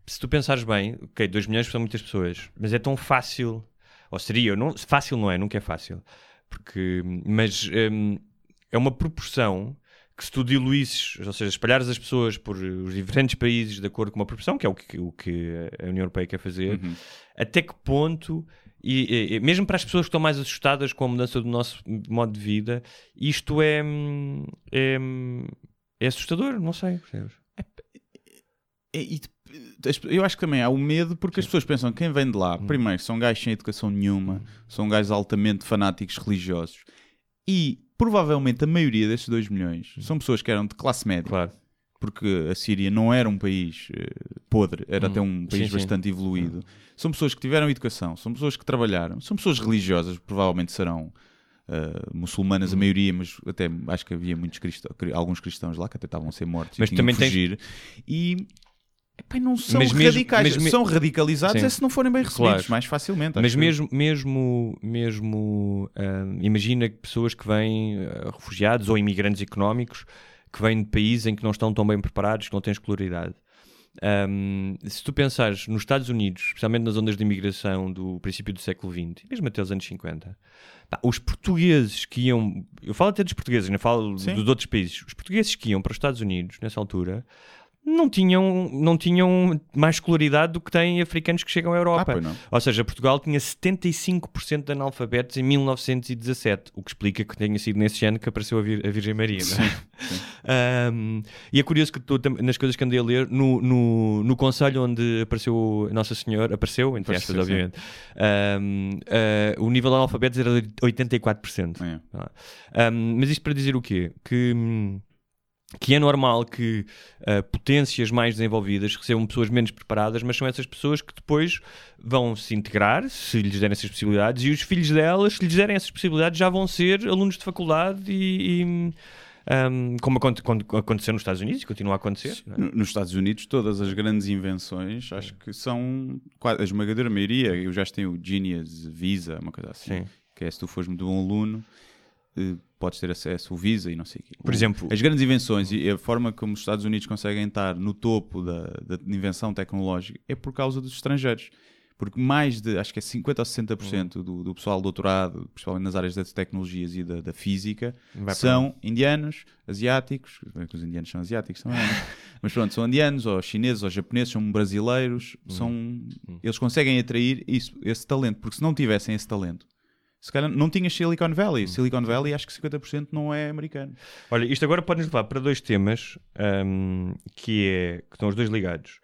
se tu pensares bem, ok, 2 milhões são muitas pessoas, mas é tão fácil, ou seria, não, fácil não é, nunca é fácil, porque, mas hum, é uma proporção que se tu diluísses, ou seja, espalhares as pessoas por os diferentes países de acordo com uma proporção, que é o que, o que a União Europeia quer fazer, Uhum. até que ponto, e, e- mesmo para as pessoas que estão mais assustadas com a mudança do nosso modo de vida, isto é, hum, é, hum, é assustador, não sei. percebes? É, e as- eu acho que também há o medo porque as pessoas pensam que quem vem de lá, Hum. primeiro, são gajos sem educação nenhuma, são gajos altamente fanáticos religiosos e provavelmente a maioria desses 2 milhões são pessoas que eram de classe média. Claro. Porque a Síria não era um país eh, podre, era até um país Sim, sim. bastante evoluído. São pessoas que tiveram educação, são pessoas que trabalharam, são pessoas religiosas, provavelmente serão. eh, muçulmanas, Hum. a maioria, mas até acho que havia muitos cristãos, alguns cristãos lá que até estavam a ser mortos Mas e também fugir. E epá, não são Mas mesmo- radicais, mas me- são radicalizados Sim. é se não forem bem recebidos, Claro. mais facilmente. Mas mesmo, mesmo, mesmo hum, imagina pessoas que vêm, uh, refugiados ou imigrantes económicos, que vêm de países em que não estão tão bem preparados, que não têm escolaridade. Hum, se tu pensares nos Estados Unidos, especialmente nas ondas de imigração do princípio do século XX, e mesmo até os anos 50, pá, os portugueses que iam, eu falo até dos portugueses, não falo Sim. dos outros países, os portugueses que iam para os Estados Unidos nessa altura não tinham, não tinham mais escolaridade do que têm africanos que chegam à Ah, Europa. não. Ou seja, Portugal tinha 75% de analfabetos em 1917, o que explica que tenha sido nesse ano que apareceu a, Vir- a Virgem Maria. é? Um, e é curioso que tu, nas coisas que andei a ler, no, no, no conselho onde apareceu Nossa Senhora, apareceu, entre aspas, sim. obviamente, um, uh, o nível de analfabetos era de 84%. É. Ah. Um, mas isto para dizer o quê? Que, hum, que é normal que ah, potências mais desenvolvidas recebam pessoas menos preparadas, mas são essas pessoas que depois vão se integrar, se lhes derem essas possibilidades, e os filhos delas, se lhes derem essas possibilidades, já vão ser alunos de faculdade e. e, um, como aconte- quando aconteceu nos Estados Unidos e continua a acontecer. é? No- Nos Estados Unidos, todas as grandes invenções, acho que são quase- a esmagadora maioria. Eu já tenho o Genius, Visa, uma coisa assim. Sim. Que é se tu fores de um aluno, podes ter acesso ao Visa e não sei o quê. Por exemplo- as grandes invenções e a forma como os Estados Unidos conseguem estar no topo da, da invenção tecnológica é por causa dos estrangeiros. Porque mais de, acho que é 50% ou 60% do, do pessoal do doutorado, principalmente nas áreas das tecnologias e da, da física, Vai para são indianos, asiáticos, bem que os indianos são asiáticos também, né? mas pronto, são indianos, ou chineses, ou japoneses, são brasileiros, são, eles conseguem atrair isso, esse talento, porque se não tivessem esse talento, se calhar não tinhas Silicon Valley. Silicon Valley acho que 50% não é americano. Olha, isto agora pode-nos levar para dois temas um, que, é, que estão os dois ligados.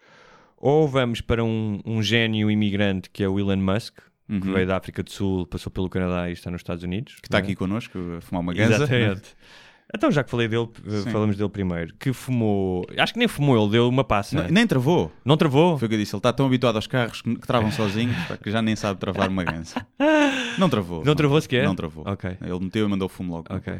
Ou vamos para um, um gênio imigrante que é o Elon Musk, que veio da África do Sul, passou pelo Canadá e está nos Estados Unidos. Que está aqui connosco a fumar uma ganza. Exatamente. Então, já que falei dele, Sim. falamos dele primeiro. Que fumou. Acho que nem fumou, ele deu uma passa. N- Nem travou. Não travou? Foi o que eu disse. Ele está tão habituado aos carros que travam sozinhos que já nem sabe travar uma ganza. Não travou. Não travou sequer? Não travou. Ok. Ele meteu e mandou fumo logo. Ok.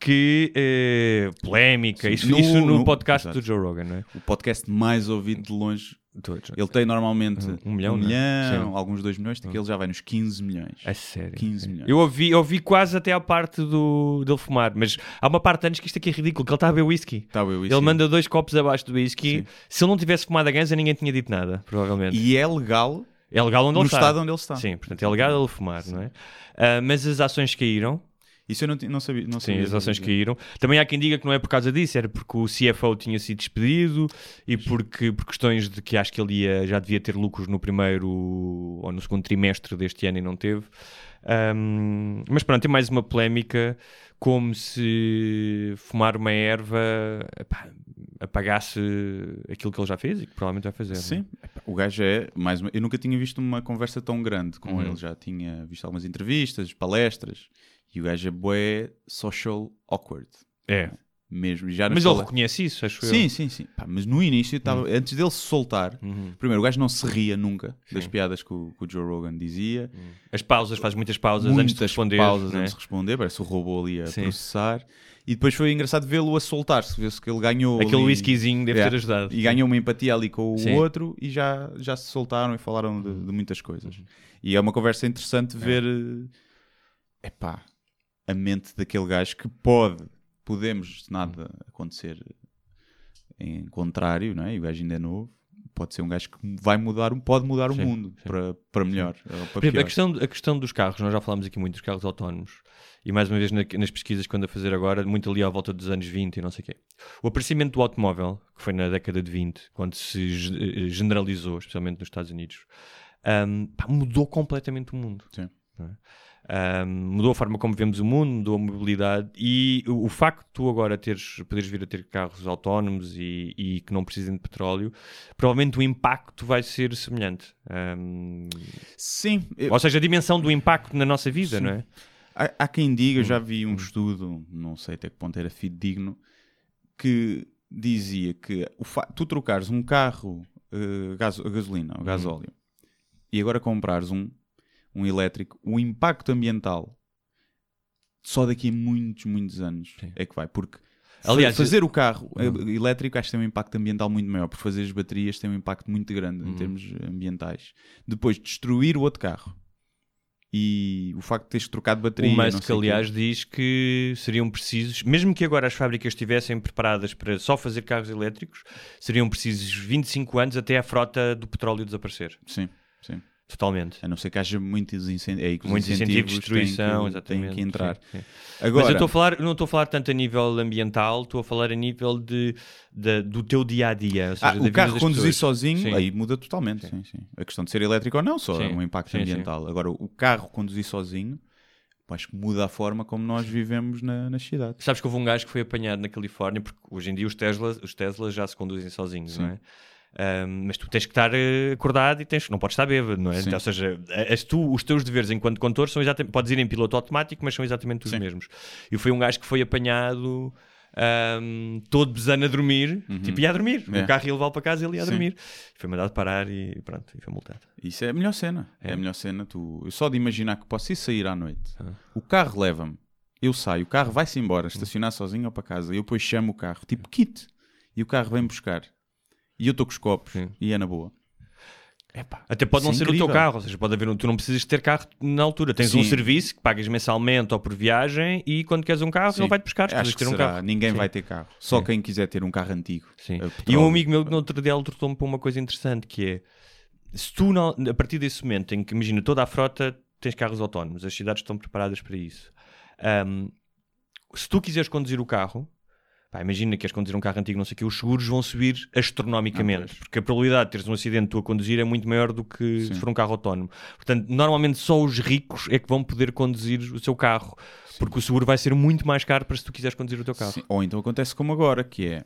Que eh, polémica. Sim. Isso, No- isso no, no- podcast exato. do Joe Rogan, não é? O podcast mais ouvido de longe. Todos. Ele tem normalmente Um- um milhão, um é? milhão, Sim. alguns 2 milhões, daquele já vai nos 15 milhões. A sério. 15 milhões. Eu ouvi, eu ouvi quase até à parte do, dele fumar, mas há uma parte antes que isto aqui é ridículo, que ele está a beber whisky. Tá, eu, Ele manda dois copos abaixo do whisky. Sim. Se ele não tivesse fumado a ganza, ninguém tinha dito nada, provavelmente. E é legal é legal onde no ele está. estado onde ele está. Sim, portanto é legal ele fumar, não é? Ah, mas as ações caíram. Isso eu não, não sabia. Não Sim, sabia as ações caíram. Também há quem diga que não é por causa disso, era porque o CFO tinha sido despedido e porque por questões de que acho que ele ia, já devia ter lucros no primeiro ou no segundo trimestre deste ano e não teve. Ahm, mas pronto, tem mais uma polémica como se fumar uma erva epá, apagasse aquilo que ele já fez e que provavelmente vai fazer. é? Sim, o gajo é mais uma... Eu nunca tinha visto uma conversa tão grande com Uhum. ele. Já tinha visto algumas entrevistas, palestras. E o gajo é bué social awkward. É. Mesmo. Já Mas ele reconhece isso, acho Sim, eu. sim, sim. Pá, mas no início, estava antes dele se soltar, Uhum. primeiro, o gajo não se ria nunca das Sim. piadas que o, que o Joe Rogan dizia. As pausas, faz muitas pausas antes de Muitas responder. pausas né? antes de responder, parece o robô ali a Sim. processar. E depois foi engraçado vê-lo a soltar-se, vê-se que ele ganhou. Aquele ali- whiskyzinho deve Yeah. ter ajudado. E ganhou uma empatia ali com o Sim. Uhum. outro e já, já se soltaram e falaram de, de muitas coisas. E é uma conversa interessante ver é epá, a mente daquele gajo que pode, podemos, se nada acontecer em contrário, não é? e o gajo ainda é novo, pode ser um gajo que vai mudar, pode mudar Sim, o mundo sim. para, para melhor. para exemplo, a questão, a questão dos carros, nós já falámos aqui muito dos carros autónomos, e mais uma vez na- nas pesquisas que ando a fazer agora, muito ali à volta dos anos 20 e não sei o quê. O aparecimento do automóvel, que foi na década de 20, quando se eh, generalizou, especialmente nos Estados Unidos, ahm, pá, mudou completamente o mundo. Sim. é? Ahm, mudou a forma como vemos o mundo, mudou a mobilidade e o, o facto de tu agora teres, poderes vir a ter carros autónomos e, e que não precisem de petróleo, provavelmente o impacto vai ser semelhante. Ahm, Sim, eu- ou seja, a dimensão do impacto na nossa vida, Sim. não é? Há, há quem diga, eu já Hum. vi um estudo, não sei até que ponto era fidedigno, que dizia que o tu trocares um carro gaso- a gasolina Hum. ou gasóleo e agora comprares um, um elétrico, o impacto ambiental só daqui a muitos, muitos anos Sim. é que vai. Porque Aliás, fazer o carro eh, Hum. elétrico acho que tem um impacto ambiental muito maior, porque fazer as baterias tem um impacto muito grande Hum. em termos ambientais. Depois, destruir o outro carro. E o facto de teres trocado bateria. o Musk, aliás, diz que seriam precisos, mesmo que agora as fábricas estivessem preparadas para só fazer carros elétricos, seriam precisos 25 anos até a frota do petróleo desaparecer. Sim, sim. Totalmente. A não ser que haja muitos incentivos. É Muitos incentivos de têm destruição, que, exatamente. têm que entrar. sim, sim. Agora, Mas eu estou a falar, não estou a falar tanto a nível ambiental, estou a falar a nível de, de- do teu dia a dia. Seja, ah, o carro conduzir pessoas. sozinho, Sim. aí muda totalmente. A questão de ser elétrico ou não, só é um impacto ambiental. Agora, o carro conduzir sozinho, acho que muda a forma como nós vivemos na, nas cidades. Sabes que houve um gajo que foi apanhado na Califórnia, porque hoje em dia os Teslas, os Teslas já se conduzem sozinhos, não é? Ahm, mas tu tens que estar eh, acordado e tens, não podes estar bêbado, não é? Sim. Ou seja, as tu, os teus deveres enquanto condutor são exatamente, podes ir em piloto automático, mas são exatamente os Sim. mesmos. E foi um gajo que foi apanhado ahm, todo besando a dormir, tipo ia a dormir, É. o carro ia levá-lo para casa e ele ia a Sim. dormir. Foi mandado parar e pronto, e foi multado. Isso é a melhor cena. É, É. a melhor cena. Tu... Eu só de imaginar que posso ir sair à noite, Ah. o carro leva-me, eu saio, o carro vai-se embora, estacionar sozinho ou para casa, eu depois chamo o carro, tipo kit, e o carro vem buscar. E eu estou com os copos, Sim. e é na boa. Epá, Até pode não é ser o teu incrível. carro, ou seja, pode haver um, tu não precisas ter carro na altura. Tens um Sim. serviço que pagas mensalmente ou por viagem e quando queres um carro, Sim. ele vai-te buscar. Acho que ter um carro. Ninguém Sim. vai ter carro. Só quem quiser ter um carro antigo. E um amigo meu que no outro dia alertou-me para uma coisa interessante que é se tu não- a partir desse momento em que imagina toda a frota tens carros autónomos, as cidades estão preparadas para isso. Ahm, se tu quiseres conduzir o carro, pá, imagina que queres conduzir um carro antigo, não sei o que, os seguros vão subir astronomicamente, Ah, porque a probabilidade de teres um acidente tu a conduzir é muito maior do que Sim. se for um carro autónomo. Portanto, normalmente só os ricos é que vão poder conduzir o seu carro, porque o seguro vai ser muito mais caro para se tu quiseres conduzir o teu carro. Sim. Ou então acontece como agora, que é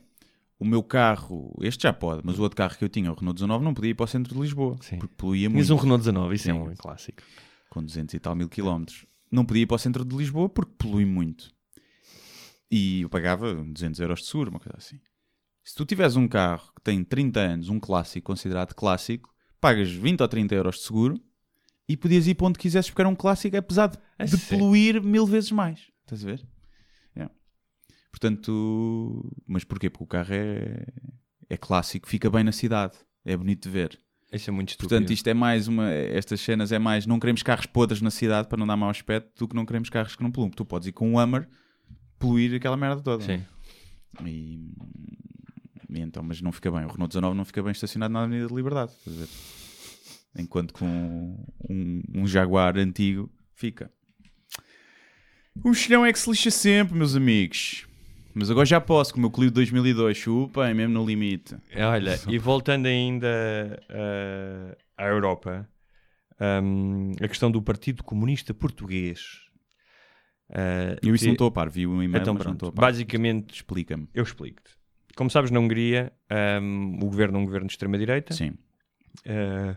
o meu carro, este já pode, mas o outro carro que eu tinha, o Renault 19, não podia ir para o centro de Lisboa, Sim. porque poluía muito, um Renault 19, isso é Sim. um clássico. com 200 e tal mil quilómetros. Não podia ir para o centro de Lisboa porque polui muito. E eu pagava 200 euros de seguro, uma coisa assim. Se tu tiveres um carro que tem 30 anos, um clássico, considerado clássico, pagas 20 ou 30 euros de seguro e podias ir para onde quisesses porque era um clássico, apesar de, A de poluir mil vezes mais. Estás a ver? É. Portanto, mas porquê? Porque o carro é, é clássico, fica bem na cidade, é bonito de ver. Isso é muito estúpido. Portanto, isto é mais uma. Estas cenas é mais. Não queremos carros podres na cidade para não dar mau aspecto do que não queremos carros que não poluam. Tu podes ir com um Hammer poluir aquela merda toda. Sim. E, e então, mas não fica bem. O Renault 19 não fica bem estacionado na Avenida de Liberdade. Enquanto com um, um Jaguar antigo fica. O mexilhão é que se lixa sempre, meus amigos. Mas agora já posso, com o meu Clio 2002, chupa, é mesmo no limite. Olha, e voltando ainda uh, à Europa, um, a questão do Partido Comunista Português. Uh, Eu isso que- não estou a par, vi um e-mail, Então, mas não pronto, estou a par. basicamente, Explica-me. eu explico-te. Como sabes, na Hungria, um, o governo é um governo de extrema-direita. Sim. Uh,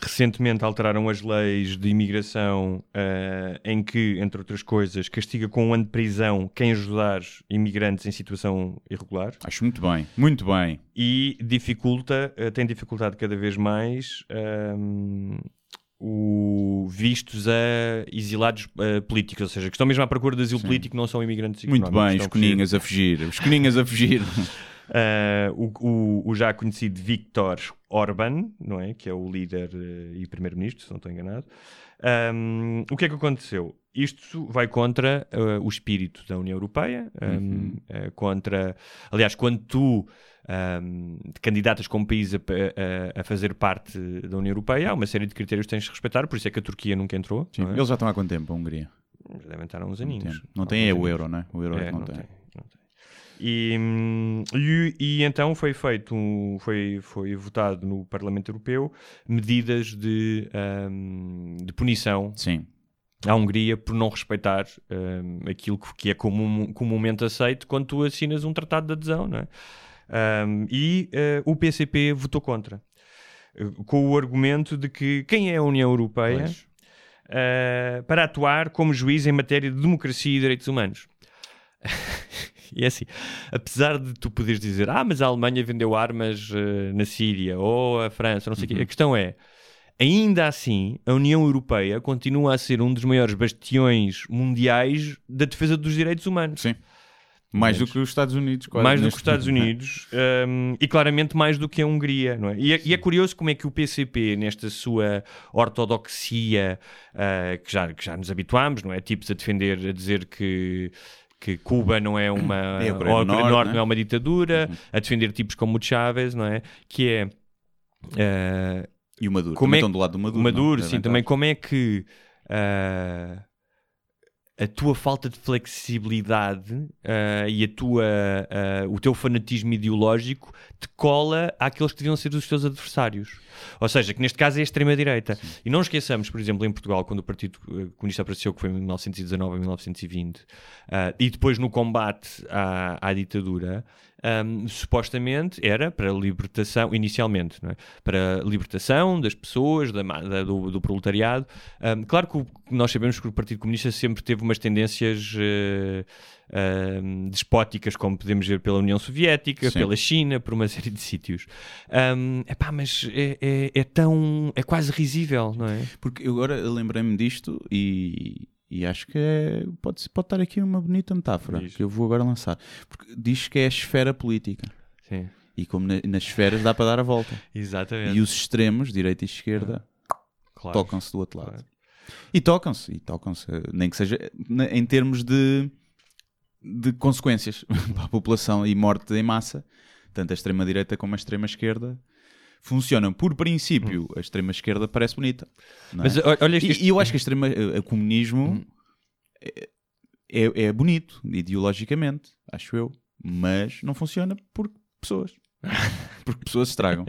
recentemente alteraram as leis de imigração uh, em que, entre outras coisas, castiga com um ano de prisão quem ajudar imigrantes em situação irregular Acho muito bem, muito bem. e dificulta, uh, tem dificultado cada vez mais um, o vistos a exilados uh, políticos, ou seja, que estão mesmo à procura de asilo Sim. político, não são imigrantes Muito bem, os coninhas a fugir. Os coninhas a fugir. Uh, o, o- o já conhecido Viktor Orban, não é? Que é o líder eh, e primeiro-ministro, se não estou enganado. Um, o que é que aconteceu? Isto vai contra eh, o espírito da União Europeia, um, Uhum. eh, contra... Aliás, quando tu ahm, de candidatas como país a, a- a fazer parte da União Europeia, há uma série de critérios que tens de respeitar, por isso é que a Turquia nunca entrou. Sim, é? Eles já estão há quanto tempo, a Hungria? Já devem estar há uns aninhos. não tem uns é o euro, não é? O euro é É, que não, não tem. tem, não tem. E, hum, e, e então foi feito, um- foi, foi votado no Parlamento Europeu medidas de, hum, de punição Sim. à Hungria por não respeitar hum, aquilo que, que é comum- comumente aceito quando tu assinas um tratado de adesão, não é? Hum, e eh, o PCP votou contra, eh, com o argumento de que quem é a União Europeia eh, para atuar como juiz em matéria de democracia e direitos humanos. e é assim, apesar de tu poderes dizer, ah, mas a Alemanha vendeu armas eh, na Síria, ou a França, não sei o quê, a questão é, ainda assim, a União Europeia continua a ser um dos maiores bastiões mundiais da defesa dos direitos humanos. Sim. Mais do que os Estados Unidos, quase. mais do que os Estados né? Unidos um, e claramente mais do que a Hungria, não é? E, é? e é curioso como é que o PCP, nesta sua ortodoxia uh, que, já, que já nos habituámos, não é? Tipos a defender, a dizer que que Cuba não é uma É, ou Norte, Norte né? não é uma ditadura, a defender tipos como o Chávez, não é? Que é uh, E o Maduro. Como Também é- estão do lado do Maduro. o Maduro, não? sim, Devem também como é que ah, a tua falta de flexibilidade ah, e a tua, ah, o teu fanatismo ideológico te cola àqueles que deviam ser os teus adversários. Ou seja, que neste caso é a extrema-direita. E não esqueçamos, por exemplo, em Portugal, quando o Partido eh, Comunista apareceu, que foi em 1919 a 1920, ah, e depois no combate à, à ditadura, ahm, supostamente era para a libertação, inicialmente, é? para a libertação das pessoas, da, da- do, do proletariado. Ahm, claro que o- nós sabemos que o Partido Comunista sempre teve umas tendências eh, ahm, despóticas, como podemos ver pela União Soviética, Sim. pela China, por uma série de sítios. Ahm, epá, mas é, é- é tão. é quase risível, não é? Porque eu agora lembrei-me disto e, e acho que é- pode, pode estar aqui uma bonita metáfora Diz. que eu vou agora lançar. Porque diz que é a esfera política. Sim, E como na- nas esferas dá para dar a volta. exatamente. E os extremos, direita e esquerda, Claro. tocam-se do outro lado. Claro. E tocam-se, e tocam-se, nem que seja em termos de, de consequências para a população e morte em massa, tanto a extrema-direita como a extrema-esquerda funcionam. Por princípio, a extrema-esquerda parece bonita. é? Mas olha, este, E, e eu acho que a extrema, o comunismo é, é, é bonito, ideologicamente, acho eu, mas não funciona por pessoas. Porque pessoas estragam.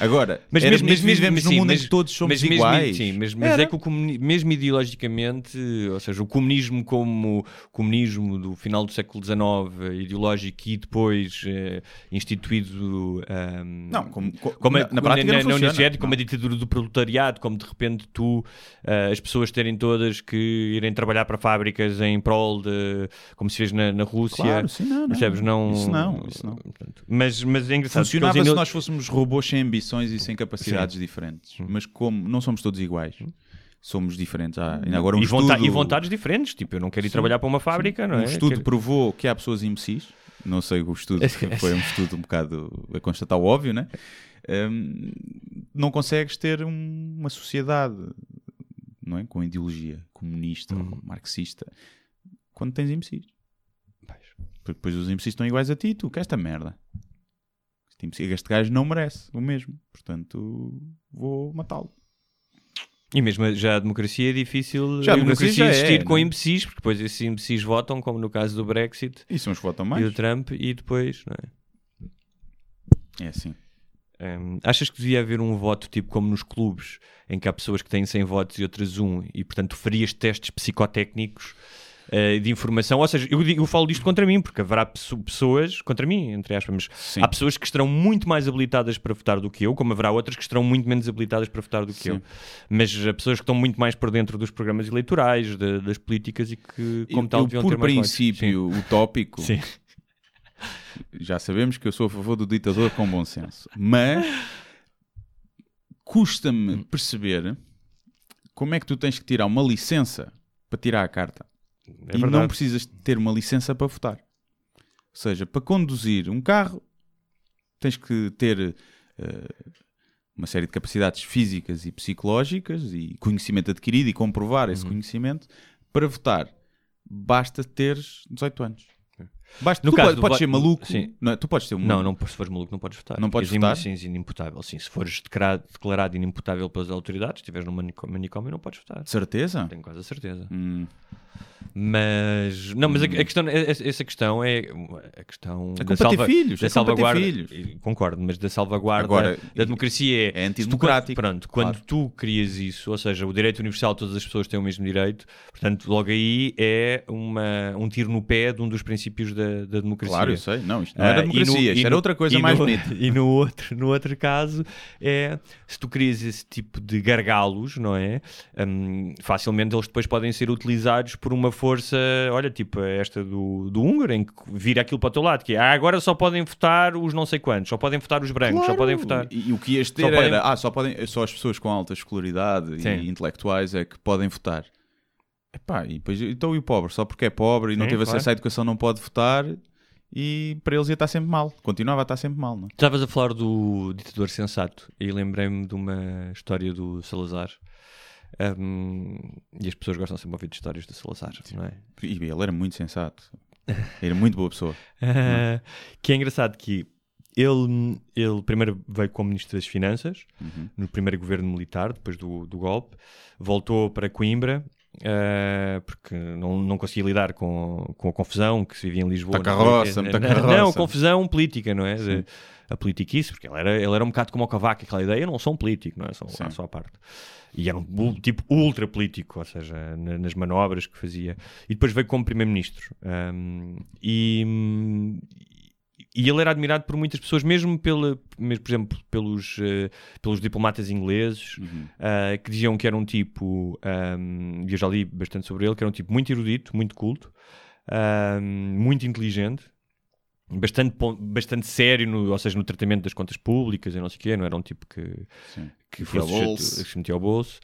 Agora, Mas mesmo- mesmo- vivemos num sim, mundo em mas- que todos somos mas mesmo- iguais. sim, mas, mas é que o comuni- mesmo ideologicamente, ou seja, o comunismo como comunismo do final do século XIX, ideológico e depois eh, instituído ahm, Não, como, co- como a, na, na prática na, não na funciona. Como a Não. ditadura do proletariado, como de repente tu, ah, as pessoas terem todas que irem trabalhar para fábricas em prol de, como se fez na, na Rússia. Claro, sim, não, não. Percebes? Não, Isso não, isso não. Portanto, Mas, mas é engraçado. Funcionava se nós fôssemos robôs sem ambições e sem capacidades diferentes. Mas como não somos todos iguais, somos diferentes. Há ainda agora um e, estudo, e vontades diferentes. Tipo, eu não quero ir trabalhar para uma fábrica, não é? um estudo Quero- provou que há pessoas imbecis. Não sei o estudo, que foi um estudo um bocado a constatar o óbvio, né? Hum, não consegues ter um- uma sociedade não é? com ideologia comunista Uhum. ou marxista quando tens imbecis. Porque depois os imbecis estão iguais a ti, tu, que esta merda. Imbecil- Este gajo não merece o mesmo, portanto vou matá-lo. E mesmo já a democracia é difícil Já a democracia é, existir com não é? imbecis, porque depois esses imbecis votam, como no caso do Brexit E são os que votam e mais. do Trump, e depois, não é? É assim. Hum, achas que devia haver um voto tipo como nos clubes, em que há pessoas que têm 100 votos e outras 1, e portanto farias testes psicotécnicos eh, de informação? Ou seja, eu, eu falo disto contra mim, porque haverá pesso- pessoas, contra mim, entre aspas, mas Sim. há pessoas que estarão muito mais habilitadas para votar do que eu, como haverá outras que estarão muito menos habilitadas para votar do que Sim. eu. Mas há pessoas que estão muito mais por dentro dos programas eleitorais, de- das políticas e que, como Eu- tal, deviam por ter mais votos. princípio utópico, Sim. já sabemos que eu sou a favor do ditador com bom senso, mas custa-me perceber como é que tu tens que tirar uma licença para tirar a carta É e não verdade. precisas ter uma licença para votar. Ou seja, para conduzir um carro tens que ter eh, uma série de capacidades físicas e psicológicas e conhecimento adquirido e comprovar esse conhecimento. Para votar, basta teres 18 anos. Basta, No tu caso pode- podes ser maluco. Sim. Não, é? tu podes ter um. Não, não, se fores maluco não podes votar. Não podes votar? Sim, sim, inimputável. Sim, se fores declarado, declarado inimputável pelas autoridades, estiveres num manicômio, não podes votar. Certeza? Tenho quase a certeza. Hum. Mas, não, mas a, a questão, essa essa questão é a questão É da, ter filhos, da é salvaguarda. filhos. Concordo, mas da salvaguarda Agora, da democracia é. é se tu- antidemocrático, Pronto, claro. quando tu crias isso, ou seja, o direito universal, todas as pessoas têm o mesmo direito, portanto, logo aí é uma, um tiro no pé de um dos princípios da, da democracia. Claro, eu sei. Não, isto não Ah, era e no- democracia, e isto era no- outra coisa mais no- bonita. E no outro, no outro caso é se tu crias esse tipo de gargalos, não é? Hum, facilmente eles depois podem ser utilizados por uma força, olha, tipo esta do, do húngaro, em que vira aquilo para o teu lado, que é ah, agora só podem votar os não sei quantos, só podem votar os brancos, só Claro. podem votar. E, e o que ias ter Só podem- era, ah, só, podem, só as pessoas com alta escolaridade Sim. e intelectuais é que podem votar. Epá, e depois, então e o pobre? Só porque é pobre e não Sim, teve claro. acesso à educação não pode votar e para eles ia estar sempre mal. Continuava a estar sempre mal, não é? Estavas a falar do ditador sensato e lembrei-me de uma história do Salazar. Hum, e as pessoas gostam sempre de ouvir de histórias do Salazar, não é? E ele era muito sensato. Era muito boa pessoa. Ah, que é engraçado que ele, ele primeiro veio como Ministro das Finanças, Uhum. no primeiro governo militar, depois do, do golpe, voltou para Coimbra. ah, porque não, não conseguia lidar com, com a confusão que se vivia em Lisboa. Muita Não, carroça, muita carroça. Não, confusão política, não é? A politiquice, porque ele era, ele era um bocado como o Cavaco, aquela ideia, eu não sou um político, não é? Só, Sim. à sua parte. E era um tipo ultra político, ou seja, na- nas manobras que fazia. E depois veio como primeiro-ministro. Ahm, e, e ele era admirado por muitas pessoas, mesmo, pela, mesmo por exemplo, pelos, eh, pelos diplomatas ingleses, Uhum. ah, que diziam que era um tipo, e eu já li bastante sobre ele, que era um tipo muito erudito, muito culto, ahm, muito inteligente, bastante, bastante sério, no, ou seja, no tratamento das contas públicas e não sei o quê, não era um tipo que, Sim. que fosse sujeito- que se metia ao bolso,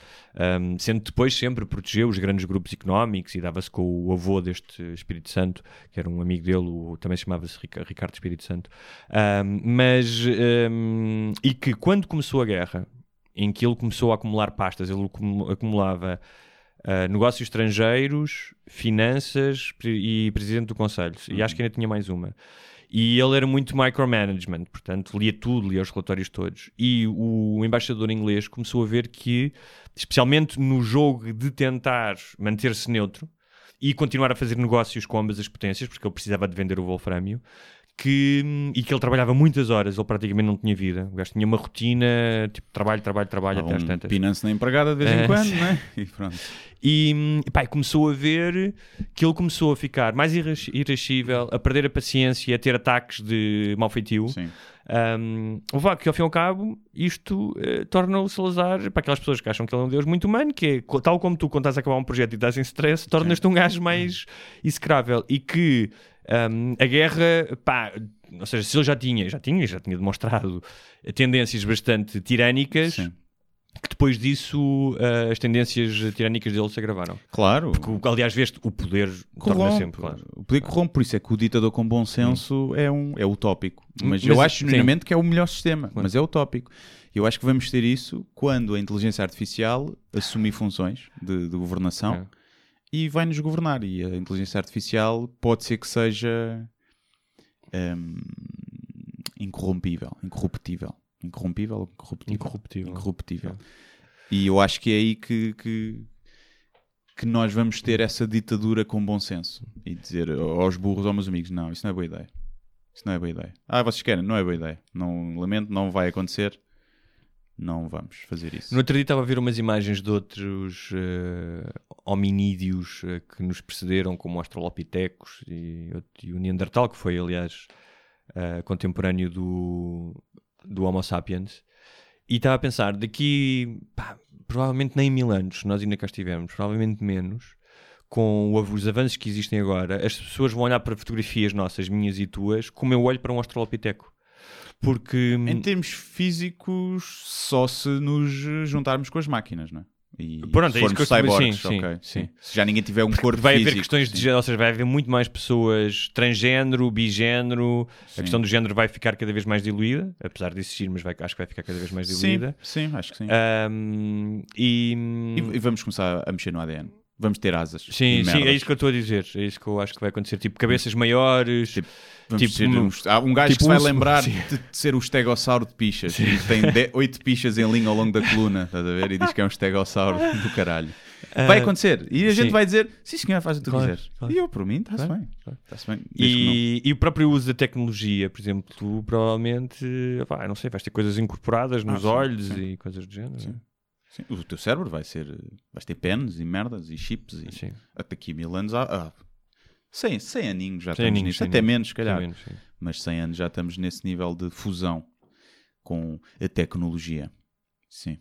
um, sendo depois sempre protegeu os grandes grupos económicos e dava-se com o avô deste Espírito Santo, que era um amigo dele, o- também se chamava-se Rica- Ricardo Espírito Santo, Um, mas um, e que quando começou a guerra, em que ele começou a acumular pastas, ele acumu- acumulava uh, negócios estrangeiros, finanças e presidente do Conselho, e acho que ainda tinha mais uma. E ele era muito micromanagement, portanto, lia tudo, lia os relatórios todos. E o embaixador inglês começou a ver que, especialmente no jogo de tentar manter-se neutro e continuar a fazer negócios com ambas as potências, porque ele precisava de vender o Wolframio, que, e que ele trabalhava muitas horas, ele praticamente não tinha vida. O gajo tinha uma rotina, tipo, trabalho, trabalho, trabalho, até às um tantas. pinance na empregada de vez em É, quando, sim. não é? E pronto. E, pá, começou a ver que ele começou a ficar mais irascível, a perder a paciência, a ter ataques de mau feitio. Sim. Um, o facto que, ao fim e ao cabo, isto eh, torna o Salazar, para aquelas pessoas que acham que ele é um deus muito humano, que é tal como tu, quando estás a acabar um projeto e estás em stress, tornas-te um gajo mais execrável. E que um, a guerra, pá, ou seja, se ele já tinha, já tinha, já tinha demonstrado tendências bastante tirânicas, Sim. que depois disso eh, as tendências tirânicas dele se agravaram. Claro. Porque, aliás, veste o poder torna Corrompe. sempre. Claro. O poder corrompe, por isso é que o ditador com bom senso é, um, é utópico. Mas, Mas, eu acho sim. genuinamente que é o melhor sistema, mas é utópico. Eu acho que vamos ter isso quando a inteligência artificial assumir funções de, de governação É. e vai-nos governar. E a inteligência artificial pode ser que seja hum, incorrompível, incorruptível. Incorrompível ou incorruptível? Incorruptível. Incorruptível. E eu acho que é aí que, que, que nós vamos ter essa ditadura com bom senso e dizer aos burros, aos meus amigos: não, isso não é boa ideia. Isso não é boa ideia. Ah, vocês querem? Não é boa ideia. Não, lamento, não vai acontecer. Não vamos fazer isso. No outro dia estava a ver umas imagens de outros eh, hominídeos eh, que nos precederam, como o Australopithecus e, e o Neandertal, que foi, aliás, eh, contemporâneo do, do Homo sapiens. E estava a pensar, daqui, pá, provavelmente nem mil anos, nós ainda cá estivemos, provavelmente menos, com os avanços que existem agora, as pessoas vão olhar para fotografias nossas, minhas e tuas, como eu olho para um Australopiteco. Porque... Em termos físicos, só se nos juntarmos com as máquinas, não é? E Pronto, é isso que eu estou- sim, cyborgs, sim, ok, sim. Se já ninguém tiver um corpo vai físico. haver questões de sim. género, ou seja, vai haver muito mais pessoas transgênero, bigênero. Sim. A questão do género vai ficar cada vez mais diluída, apesar de existir, mas vai- acho que vai ficar cada vez mais Sim, diluída. sim, acho que sim. Ahm, e, E, e vamos começar a mexer no ADN. Vamos ter asas. Sim, sim, é isso que eu estou a dizer. É isso que eu acho que vai acontecer. Tipo, cabeças maiores. Tipo, Tipo, um- há um gajo tipo que se vai um- lembrar de, de ser o estegossauro de pichas e tem oito pichas em linha ao longo da coluna, estás a ver? E diz que é um estegossauro do caralho. Vai acontecer. E a gente sim. vai dizer: sim, senhor, faz o que tu Claro, quiseres. claro. E eu, por mim, está-se Claro, bem. Está-se bem. E, e o próprio uso da tecnologia, por exemplo, tu provavelmente, pá, não sei, vais ter coisas incorporadas nos Ah, olhos sim. e coisas do género. Sim. Sim, O teu cérebro vai ser. Vais ter pens e merdas e chips. E Sim. até aqui a mil anos. há- Ah, 100, 100 aninhos já 100 estamos aninhos, nisso. 100 Até aninhos. menos, se calhar. Menos. Mas 100 anos já estamos nesse nível de fusão com a tecnologia. Sim.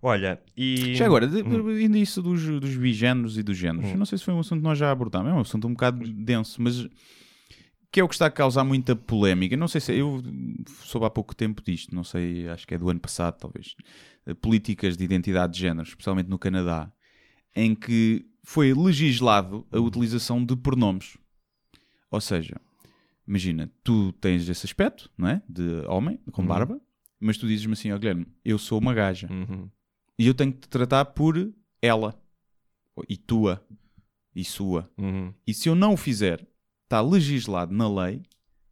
Olha, e. Já agora, Hum. ainda isso dos, dos bigéneros e dos géneros. Hum. Eu não sei se foi um assunto que nós já abordámos. É um assunto um bocado denso, mas que é o que está a causar muita polémica. Não sei se eu soube há pouco tempo disto, não sei, acho que é do ano passado, talvez. Eh, Políticas de identidade de género, especialmente no Canadá, em que foi legislado a utilização de pronomes. Ou seja, imagina, tu tens esse aspecto, não é? De homem, com Uhum. barba, mas tu dizes-me assim, ó Guilherme, eu sou uma gaja Uhum. e eu tenho que te tratar por ela e tua e sua. Uhum. E se eu não o fizer, está legislado na lei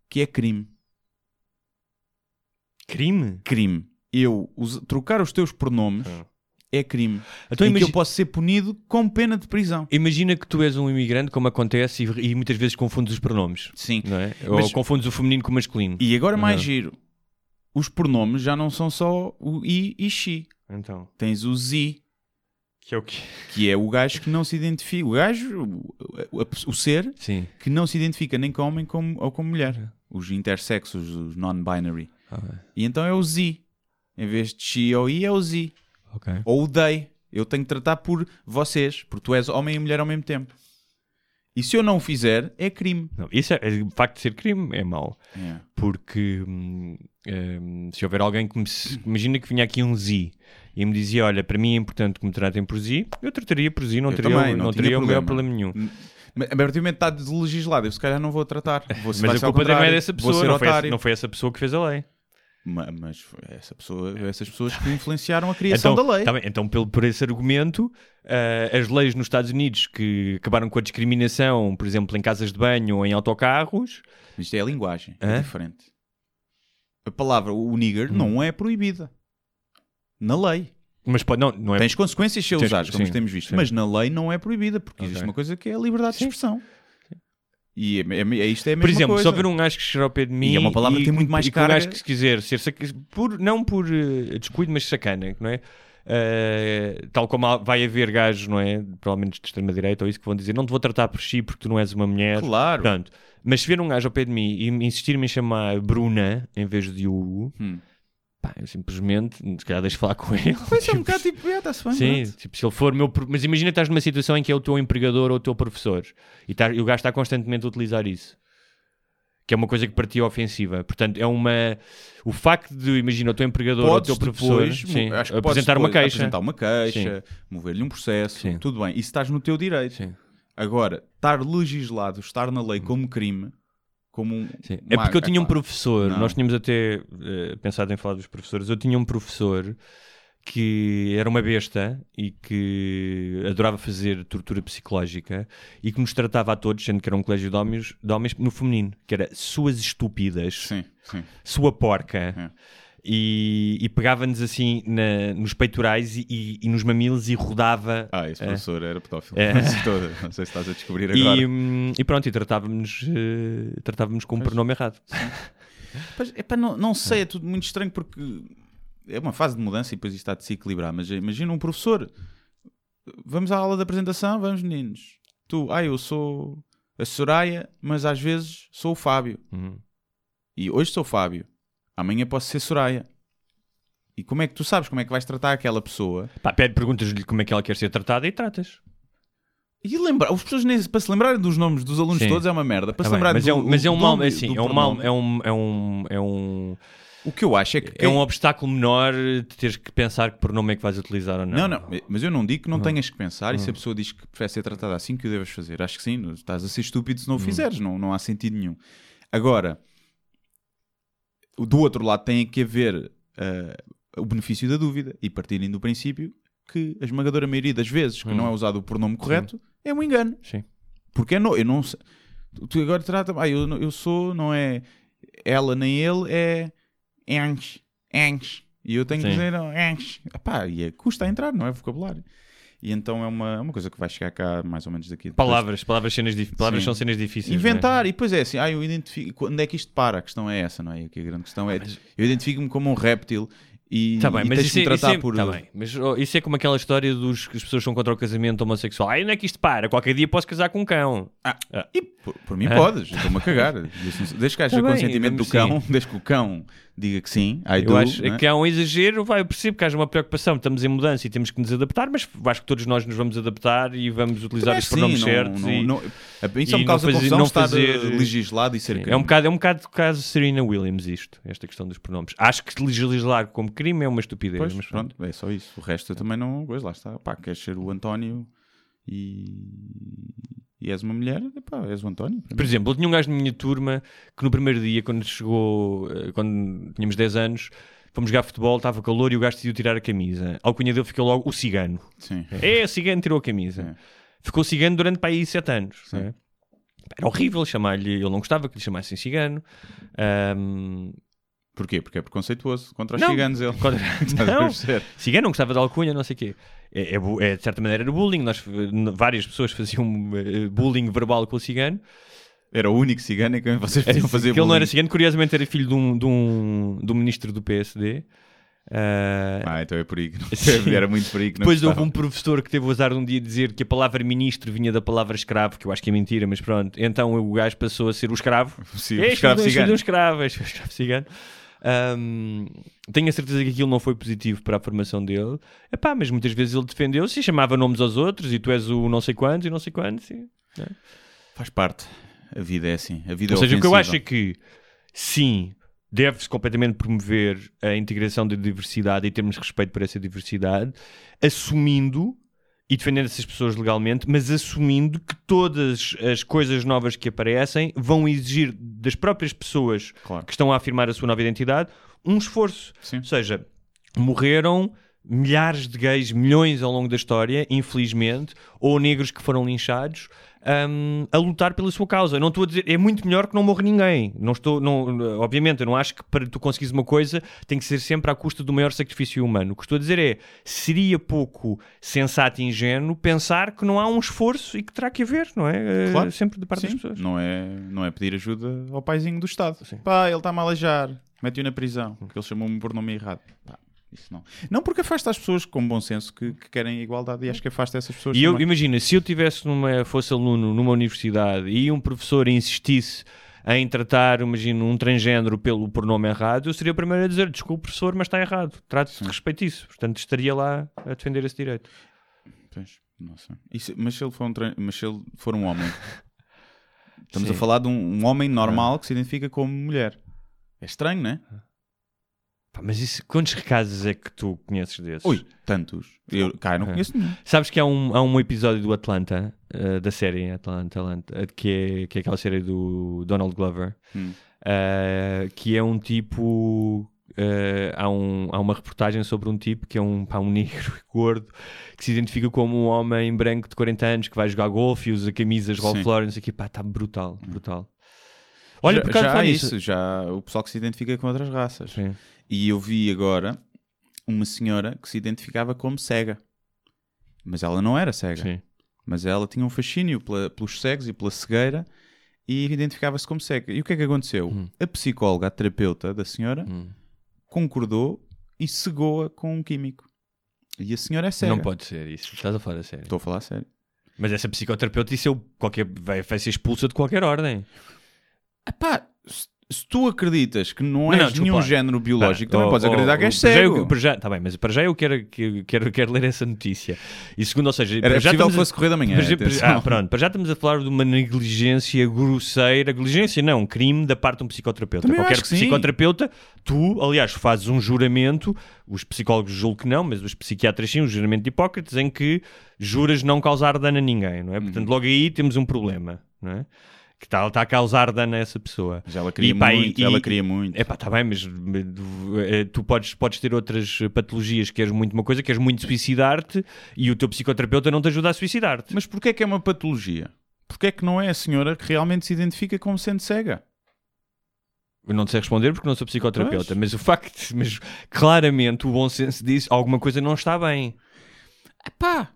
que é crime. Crime? Crime. Eu trocar os teus pronomes Ah. é crime. Então em que imagi- eu posso ser punido com pena de prisão. Imagina que tu és um imigrante, como acontece, e, e muitas vezes confundes os pronomes. Sim. É? Mas- Ou confundes o feminino com o masculino. E agora mais Ah. giro. Os pronomes já não são só o i e she. Então. Tens o z, Que é o quê? que é o gajo que não se identifica. O gajo, o, o- o ser, Sim. que não se identifica nem com homem como, ou com mulher. Os intersexos, os non-binary. Ah, E então é o Z. Em vez de she ou i, é o Z. ok. Ou o they. Eu tenho que tratar por vocês, porque tu és homem e mulher ao mesmo tempo. E se eu não o fizer, é crime. Não, isso é, é- o facto de ser crime é mau. É. Porque hum, hum, se houver alguém que me. Imagina que vinha aqui um Z e me dizia: Olha, para mim é importante que me tratem por Z, eu trataria por Z, não Eu teria, também, não não teria o maior problema. nenhum. Mas a partir do momento está legislado, eu se calhar não vou tratar. Vou, Mas a culpa também é dessa pessoa, não foi, essa, não foi essa pessoa que fez a lei. Ma- Mas essa pessoa, essas pessoas que influenciaram a criação Então, da lei. tá bem, então pelo, por esse argumento, ah, as leis nos Estados Unidos que acabaram com a discriminação, por exemplo, em casas de banho ou em autocarros, Isto é a linguagem, é Hã? Hum. diferente. A palavra, o nigger, não é proibida. Na lei. mas pode, não, não é. Tens consequências se a Tens- usares, como sim, temos visto. sim. Mas na lei não é proibida, porque existe Ok. uma coisa que é a liberdade de expressão. E é, é, é- isto é a mesma Por exemplo, coisa. se houver um gajo que chegar ao pé de mim E é uma palavra que tem muito mais e que um carga. gajo que se quiser ser por, não por eh, descuido, mas sacana, não é? Eh, tal como há- vai haver gajos, não é? Provavelmente de extrema-direita ou isso que vão dizer: não te vou tratar por si porque tu não és uma mulher. Claro. Pronto. Mas se vier um gajo ao pé de mim e me insistir-me em chamar Bruna em vez de Hugo, Hum. Pá, eu simplesmente, se calhar, deixo falar com ele. Pois é um bocado tipo, é, está-se bem. Sim, pronto. tipo, se ele for meu. Mas imagina que estás numa situação em que é o teu empregador ou o teu professor e, tá- e o gajo está constantemente a utilizar isso. Que é uma coisa que para ti é ofensiva. Portanto, é uma. O facto de, imagina, o teu empregador ou o Podes teu professor depois, sim, podes apresentar uma queixa. Apresentar uma queixa, mover-lhe um processo, Sim. tudo bem. Isso estás no teu direito. Sim. Agora, estar legislado, estar na lei como crime, como um. É porque eu tinha um professor, não. nós tínhamos até eh, pensado em falar dos professores, eu tinha um professor que era uma besta e que adorava fazer tortura psicológica e que nos tratava a todos, sendo que era um colégio de homens, de homens no feminino, que era suas estúpidas, Sim, sim. sua porca. É. E, e pegava-nos assim na- nos peitorais e, e- e nos mamilos e rodava. Ah, esse É. professor era pedófilo. É. Toda- Não sei se estás a descobrir agora. E, hum, e pronto, e tratava-nos eh, tratava com um pronome errado. Pois, epá, não, não sei, é tudo muito estranho porque é uma fase de mudança e depois isto está de se equilibrar. Mas imagina um professor, vamos à aula de apresentação, vamos meninos. Tu, ah, eu sou a Soraya, mas às vezes sou o Fábio. Uhum. E hoje sou o Fábio, amanhã posso ser Soraya. E como é que tu sabes como é que vais tratar aquela pessoa? Pá, pede, perguntas-lhe como é que ela quer ser tratada e tratas. E lembrar, as pessoas nem, para se lembrarem dos nomes dos alunos Sim. todos é uma merda. Para Tá se lembrarem mas, é do, um, mas é um mal, nome assim, é um mal, é um, é um, é um, O que eu acho é que. é um obstáculo menor de teres que pensar que pronome é que vais utilizar ou não. Não, não, mas eu não digo que não tenhas que pensar e se a pessoa diz que prefere ser tratada assim que o deves fazer. Acho que sim, estás a ser estúpido se não o fizeres, não, não há sentido nenhum. Agora, do outro lado tem que haver ah, o benefício da dúvida e partirem do princípio que a esmagadora maioria das vezes que Hum. não é usado o pronome correto é um engano. Sim. Porque é no, eu não sei. Tu- agora trata. Ah, eu, eu sou, não é ela nem ele, é ens, ens. E eu tenho que Sim. dizer oh, ens. Epá, e é, custa a entrar, não é vocabulário. E então é uma, é uma coisa que vai chegar cá mais ou menos daqui. depois. Palavras, palavras, cenas palavras são cenas difíceis. é? Inventar, e depois é assim, ah, eu identifico. Quando é que isto para? A questão é essa, não é? Aqui a grande questão é. Eu identifico-me como um réptil e, Tá bem, e mas isso é, me tratar isso é- por. tá bem, mas oh, isso é como aquela história dos que as pessoas são contra o casamento homossexual. Ai, onde é que isto para? Qualquer dia posso casar com um cão. Ah, Ah. e por, por mim Ah. podes, estou-me a cagar. Desde que haja Tá bem, consentimento do sim. cão, desde que o cão diga que sim, I Eu do, acho né? que há um exagero, vai, eu percebo que haja uma preocupação, estamos em mudança e temos que nos adaptar, mas acho que todos nós nos vamos adaptar e vamos utilizar Também os pronomes certos. não- e- não- isso é um causa fazer- não fazer- legislado e ser crime. É um bocado, é um bocado do caso Serena Williams isto, esta questão dos pronomes. Acho que legislar como crime é uma estupidez. Pois, mas pronto, é só isso. O resto eu também não. Pois lá está. Pá, queres ser o António e, e és uma mulher, epá, és o António. Por exemplo, eu tinha um gajo na minha turma que no primeiro dia, quando chegou, eh, quando tínhamos 10 anos, fomos jogar futebol, estava calor e o gajo decidiu tirar a camisa. Ao cunha dele ficou logo o cigano. Sim. É, o cigano tirou a camisa. É. Ficou cigano durante para aí 7 anos. Sim. é? Era horrível chamar-lhe, ele não gostava que lhe chamassem cigano. Ahm, Porquê? Porque é preconceituoso contra os Não. ciganos ele. contra- não, cigano não gostava de alcunha, não sei o quê. É, é é, de certa maneira era bullying. Nós, várias pessoas faziam eh, bullying verbal com o cigano. Era o único cigano em quem vocês podiam fazer que ele não era bullying. cigano, curiosamente era filho de um, de um, de um ministro do PSD. Ah, Ah, então é por aí que não Sim. Era muito por aí que não depois houve gostava. um professor que teve o azar de um dia dizer que a palavra ministro vinha da palavra escravo, que eu acho que é mentira, mas pronto. Então o gajo passou a ser o escravo. Sim, É, escravo de cigano. um escravo, um escravo cigano. Ahm, tenho a certeza que aquilo não foi positivo para a formação dele. Epá, mas muitas vezes ele defendeu-se e chamava nomes aos outros e tu és o não sei quantos e não sei quantos. e- Faz parte. A vida é assim. A vida Ou é seja, o que eu acho é que sim, deve-se completamente promover a integração da diversidade e termos respeito por essa diversidade, assumindo e defendendo essas pessoas legalmente, mas assumindo que todas as coisas novas que aparecem vão exigir das próprias pessoas Claro. que estão a afirmar a sua nova identidade um esforço. Sim. Ou seja, morreram milhares de gays, milhões ao longo da história, infelizmente, ou negros que foram linchados. Hum, a lutar pela sua causa. Não estou a dizer, é muito melhor que não morra ninguém. Não estou, não, obviamente, eu não acho que para tu conseguires uma coisa tem que ser sempre à custa do maior sacrifício humano. O que estou a dizer é, seria pouco sensato e ingênuo pensar que não há um esforço e que terá que haver, não é? Eh, Claro. Sempre de parte Sim, das pessoas. Não é, não é pedir ajuda ao paizinho do Estado. Sim. Pá, ele está-me a aleijar. Mete-o na prisão. Porque ele chamou-me por nome errado. Pá, isso não. Não porque afasta as pessoas com bom senso que, que querem igualdade e acho que afasta essas pessoas E eu, também. imagina, se eu tivesse numa, fosse aluno numa universidade e um professor insistisse em tratar, imagina, um transgênero pelo pronome errado, eu seria o primeiro a dizer, desculpe professor, mas está errado. Trate-se de respeito isso. Portanto, estaria lá a defender esse direito. Pois. E se- mas, se ele for um mas se ele for um homem, estamos Sim. Ah. a falar de um, um homem normal que se identifica como mulher. É estranho, não é? Pá, mas isso, quantos casos é que tu conheces desses? Ui, tantos. Eu, cá, eu não conheço nenhum. Sabes que há um, há um episódio do Atlanta, eh, da série Atlanta, Atlanta, eh, que, é, que é aquela série do Donald Glover, Hum. eh, que é um tipo. eh, há, um, há uma reportagem sobre um tipo que é um, pá, um negro gordo que se identifica como um homem branco de 40 anos que vai jogar golfe e usa camisas Ralph. Lauren, isso aqui, pá, está brutal, brutal. Olha, já, por causa já nisso- isso, já o pessoal que se identifica com outras raças. Sim. E eu vi agora uma senhora que se identificava como cega. Mas ela não era cega. Sim. Mas ela tinha um fascínio pela- pelos cegos e pela cegueira e identificava-se como cega. E o que é que aconteceu? Hum. A psicóloga, a terapeuta da senhora, Hum. concordou e cegou-a com um químico. E a senhora é cega. Não pode ser isso, estás a falar a sério. Estou a falar a sério. Mas essa psicoterapeuta isso é qualquer, vai, vai ser expulsa de qualquer ordem. Epá, se, se tu acreditas que não Não, és não, desculpa nenhum género biológico, Pá, também oh, podes oh, acreditar que és eu- cego. para já, tá bem, mas para já eu quero, que- quero, quero ler essa notícia. E segundo, ou seja, Era já possível que a- fosse correr da manhã. para para- ah, pronto, para já estamos a falar de uma negligência grosseira, negligência não, crime da parte de um psicoterapeuta. Também Qualquer que sim. psicoterapeuta, tu, aliás, fazes um juramento, os psicólogos julgo que não, mas os psiquiatras sim, um juramento de Hipócrates, em que juras não causar dano a ninguém, não é? Uhum. Portanto, logo aí temos um problema, não é? Que está tá a causar dano a essa pessoa. Mas ela queria E, pá, muito, e- ela queria muito. É pá, está bem, mas eh, tu podes, podes ter outras patologias, queres muito uma coisa, queres muito suicidar-te e o teu psicoterapeuta não te ajuda a suicidar-te. Mas porquê é que é uma patologia? Porquê é que não é a senhora que realmente se identifica como sendo cega? Eu não te sei responder porque não sou psicoterapeuta, Pois. mas o facto, mas claramente o bom senso diz alguma coisa não está bem. Pá!